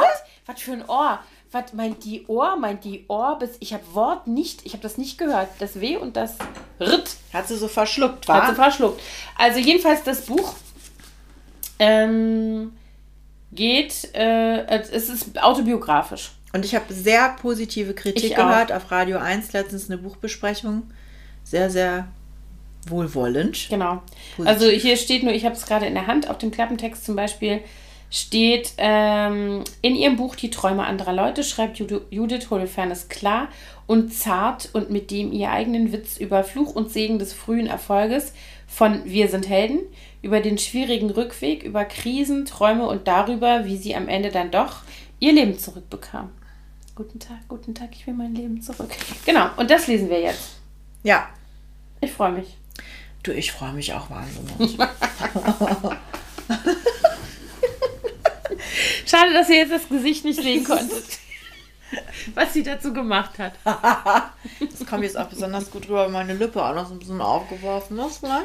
Speaker 1: Was für ein Ohr? Was meint die Ohr, meint die Ohr, bis ich habe Wort nicht, ich habe das nicht gehört. Das W und das Ritt.
Speaker 2: Hat sie so verschluckt, war?
Speaker 1: Hat sie verschluckt. Also jedenfalls das Buch ähm, geht, äh, es ist autobiografisch.
Speaker 2: Und ich habe sehr positive Kritik gehört auf Radio 1, letztens eine Buchbesprechung. Sehr, sehr wohlwollend.
Speaker 1: Genau. Positiv. Also hier steht nur, ich habe es gerade in der Hand, auf dem Klappentext zum Beispiel, steht ähm, in ihrem Buch Die Träume anderer Leute, schreibt Judith Holofernes klar und zart und mit dem ihr eigenen Witz über Fluch und Segen des frühen Erfolges von Wir sind Helden, über den schwierigen Rückweg, über Krisen, Träume und darüber, wie sie am Ende dann doch ihr Leben zurückbekam. Guten Tag, guten Tag, ich will mein Leben zurück. Genau, und das lesen wir jetzt. Ja. Ich freue mich.
Speaker 2: Du, ich freue mich auch wahnsinnig.
Speaker 1: Schade, dass ihr jetzt das Gesicht nicht sehen konntet. Was sie dazu gemacht hat.
Speaker 2: das kommt jetzt auch besonders gut rüber, weil meine Lippe auch noch so ein bisschen aufgeworfen ist. Ne?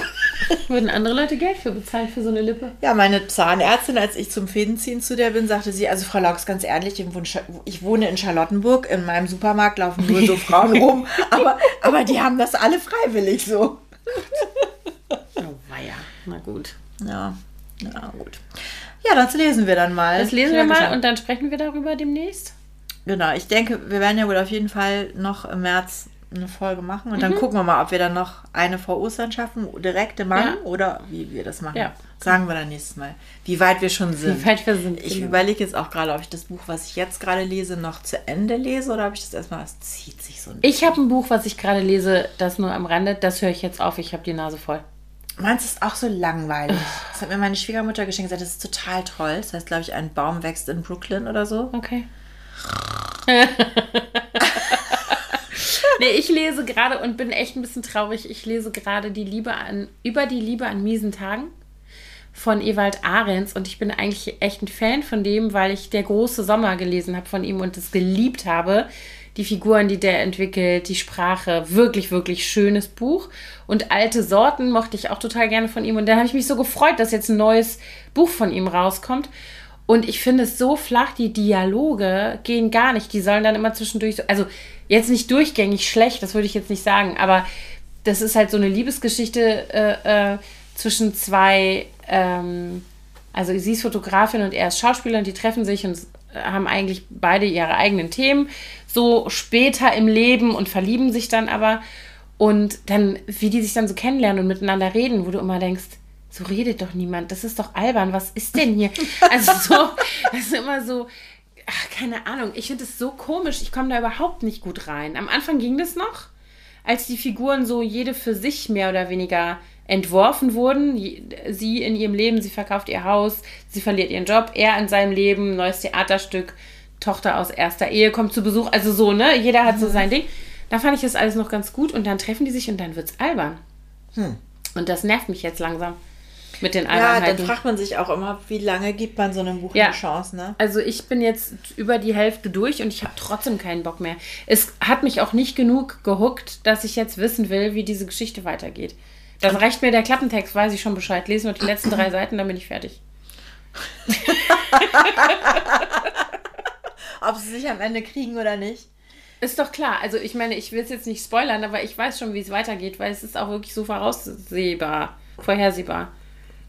Speaker 1: Würden andere Leute Geld für bezahlen für so eine Lippe?
Speaker 2: Ja, meine Zahnärztin, als ich zum Fädenziehen zu der bin, sagte sie, also Frau Laux, ganz ehrlich, ich wohne in Charlottenburg, in meinem Supermarkt laufen nur so Frauen rum, aber, aber die haben das alle freiwillig so.
Speaker 1: Oh weia, na gut.
Speaker 2: Ja, na gut. Ja, das lesen wir dann mal.
Speaker 1: Das lesen wir mal und dann sprechen wir darüber demnächst.
Speaker 2: Genau, ich denke, wir werden ja wohl auf jeden Fall noch im März eine Folge machen und mhm. dann gucken wir mal, ob wir dann noch eine vor Ostern schaffen, direkt im Mann ja. oder wie wir das machen. Ja. Sagen wir dann nächstes Mal, wie weit wir schon sind. Wie weit wir sind. Ich genau. überlege jetzt auch gerade, ob ich das Buch, was ich jetzt gerade lese, noch zu Ende lese oder ob ich das erstmal, es zieht sich so
Speaker 1: ein Ich habe ein Buch, was ich gerade lese, das nur am Rande, das höre ich jetzt auf, ich habe die Nase voll.
Speaker 2: Meins ist auch so langweilig. Das hat mir meine Schwiegermutter geschenkt. Gesagt, das ist total toll. Das heißt, glaube ich, ein Baum wächst in Brooklyn oder so.
Speaker 1: Okay. nee, ich lese gerade und bin echt ein bisschen traurig. Ich lese gerade die Liebe an, über die Liebe an miesen Tagen von Ewald Ahrens und ich bin eigentlich echt ein Fan von dem, weil ich der große Sommer gelesen habe von ihm und es geliebt habe die Figuren, die der entwickelt, die Sprache. Wirklich, wirklich schönes Buch. Und alte Sorten mochte ich auch total gerne von ihm. Und da habe ich mich so gefreut, dass jetzt ein neues Buch von ihm rauskommt. Und ich finde es so flach, die Dialoge gehen gar nicht. Die sollen dann immer zwischendurch so, also jetzt nicht durchgängig schlecht, das würde ich jetzt nicht sagen, aber das ist halt so eine Liebesgeschichte äh, äh, zwischen zwei, ähm, also sie ist Fotografin und er ist Schauspieler und die treffen sich und haben eigentlich beide ihre eigenen Themen, so später im Leben und verlieben sich dann aber. Und dann, wie die sich dann so kennenlernen und miteinander reden, wo du immer denkst, so redet doch niemand, das ist doch albern, was ist denn hier? Also so, das ist immer so, ach, keine Ahnung, ich finde es so komisch, ich komme da überhaupt nicht gut rein. Am Anfang ging das noch, als die Figuren so jede für sich mehr oder weniger entworfen wurden. Sie in ihrem Leben, sie verkauft ihr Haus, sie verliert ihren Job, er in seinem Leben, neues Theaterstück, Tochter aus erster Ehe kommt zu Besuch, also so, ne? Jeder hat so sein Ding. Da fand ich das alles noch ganz gut und dann treffen die sich und dann wird's albern.
Speaker 2: Hm.
Speaker 1: Und das nervt mich jetzt langsam mit den
Speaker 2: Ja,
Speaker 1: Albernheiten.
Speaker 2: dann fragt man sich auch immer, wie lange gibt man so einem Buch
Speaker 1: Ja.
Speaker 2: eine Chance, ne?
Speaker 1: Also ich bin jetzt über die Hälfte durch und ich habe trotzdem keinen Bock mehr. Es hat mich auch nicht genug gehuckt, dass ich jetzt wissen will, wie diese Geschichte weitergeht. Dann reicht mir der Klappentext, weiß ich schon Bescheid. Lesen wir die letzten drei Seiten, dann bin ich fertig.
Speaker 2: Ob sie sich am Ende kriegen oder nicht.
Speaker 1: Ist doch klar. Also ich meine, ich will es jetzt nicht spoilern, aber ich weiß schon, wie es weitergeht, weil es ist auch wirklich so voraussehbar, vorhersehbar.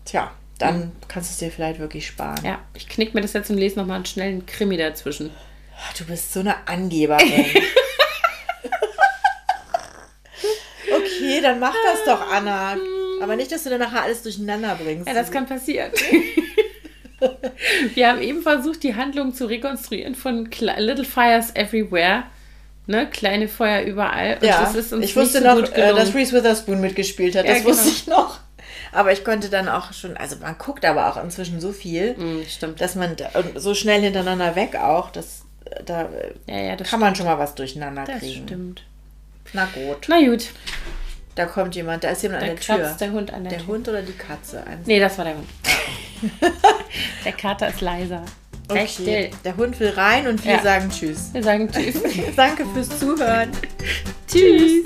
Speaker 2: Tja, dann kannst du es dir vielleicht wirklich sparen.
Speaker 1: Ja, ich knick mir das jetzt und lese nochmal einen schnellen Krimi dazwischen.
Speaker 2: Du bist so eine Angeberin. okay, dann mach das doch, Anna. Aber nicht, dass du dann nachher alles durcheinander bringst.
Speaker 1: Ja, das kann passieren. Wir haben eben versucht, die Handlung zu rekonstruieren von Little Fires Everywhere. Ne? Kleine Feuer überall. Und
Speaker 2: ja,
Speaker 1: das ist uns
Speaker 2: ich wusste
Speaker 1: nicht so
Speaker 2: noch, äh, dass. Reese Witherspoon mitgespielt hat.
Speaker 1: Ja,
Speaker 2: Das wusste
Speaker 1: genau.
Speaker 2: ich noch. Aber ich konnte dann auch schon, also man guckt aber auch inzwischen so viel,
Speaker 1: Mm, stimmt.
Speaker 2: dass man so schnell hintereinander weg auch, dass äh, da
Speaker 1: ja, ja, das
Speaker 2: kann man schon mal was durcheinander
Speaker 1: Das
Speaker 2: kriegen.
Speaker 1: stimmt.
Speaker 2: Na gut,
Speaker 1: Na gut,
Speaker 2: da kommt jemand, da ist jemand
Speaker 1: da
Speaker 2: an der Tür.
Speaker 1: der Hund an der,
Speaker 2: Der
Speaker 1: Tür.
Speaker 2: Hund oder die Katze? Eins.
Speaker 1: Nee, das war der Hund. der Kater ist leiser. Sei still.
Speaker 2: Der Hund will rein und wir
Speaker 1: Ja.
Speaker 2: sagen Tschüss.
Speaker 1: Wir sagen Tschüss.
Speaker 2: Danke fürs Zuhören.
Speaker 1: tschüss.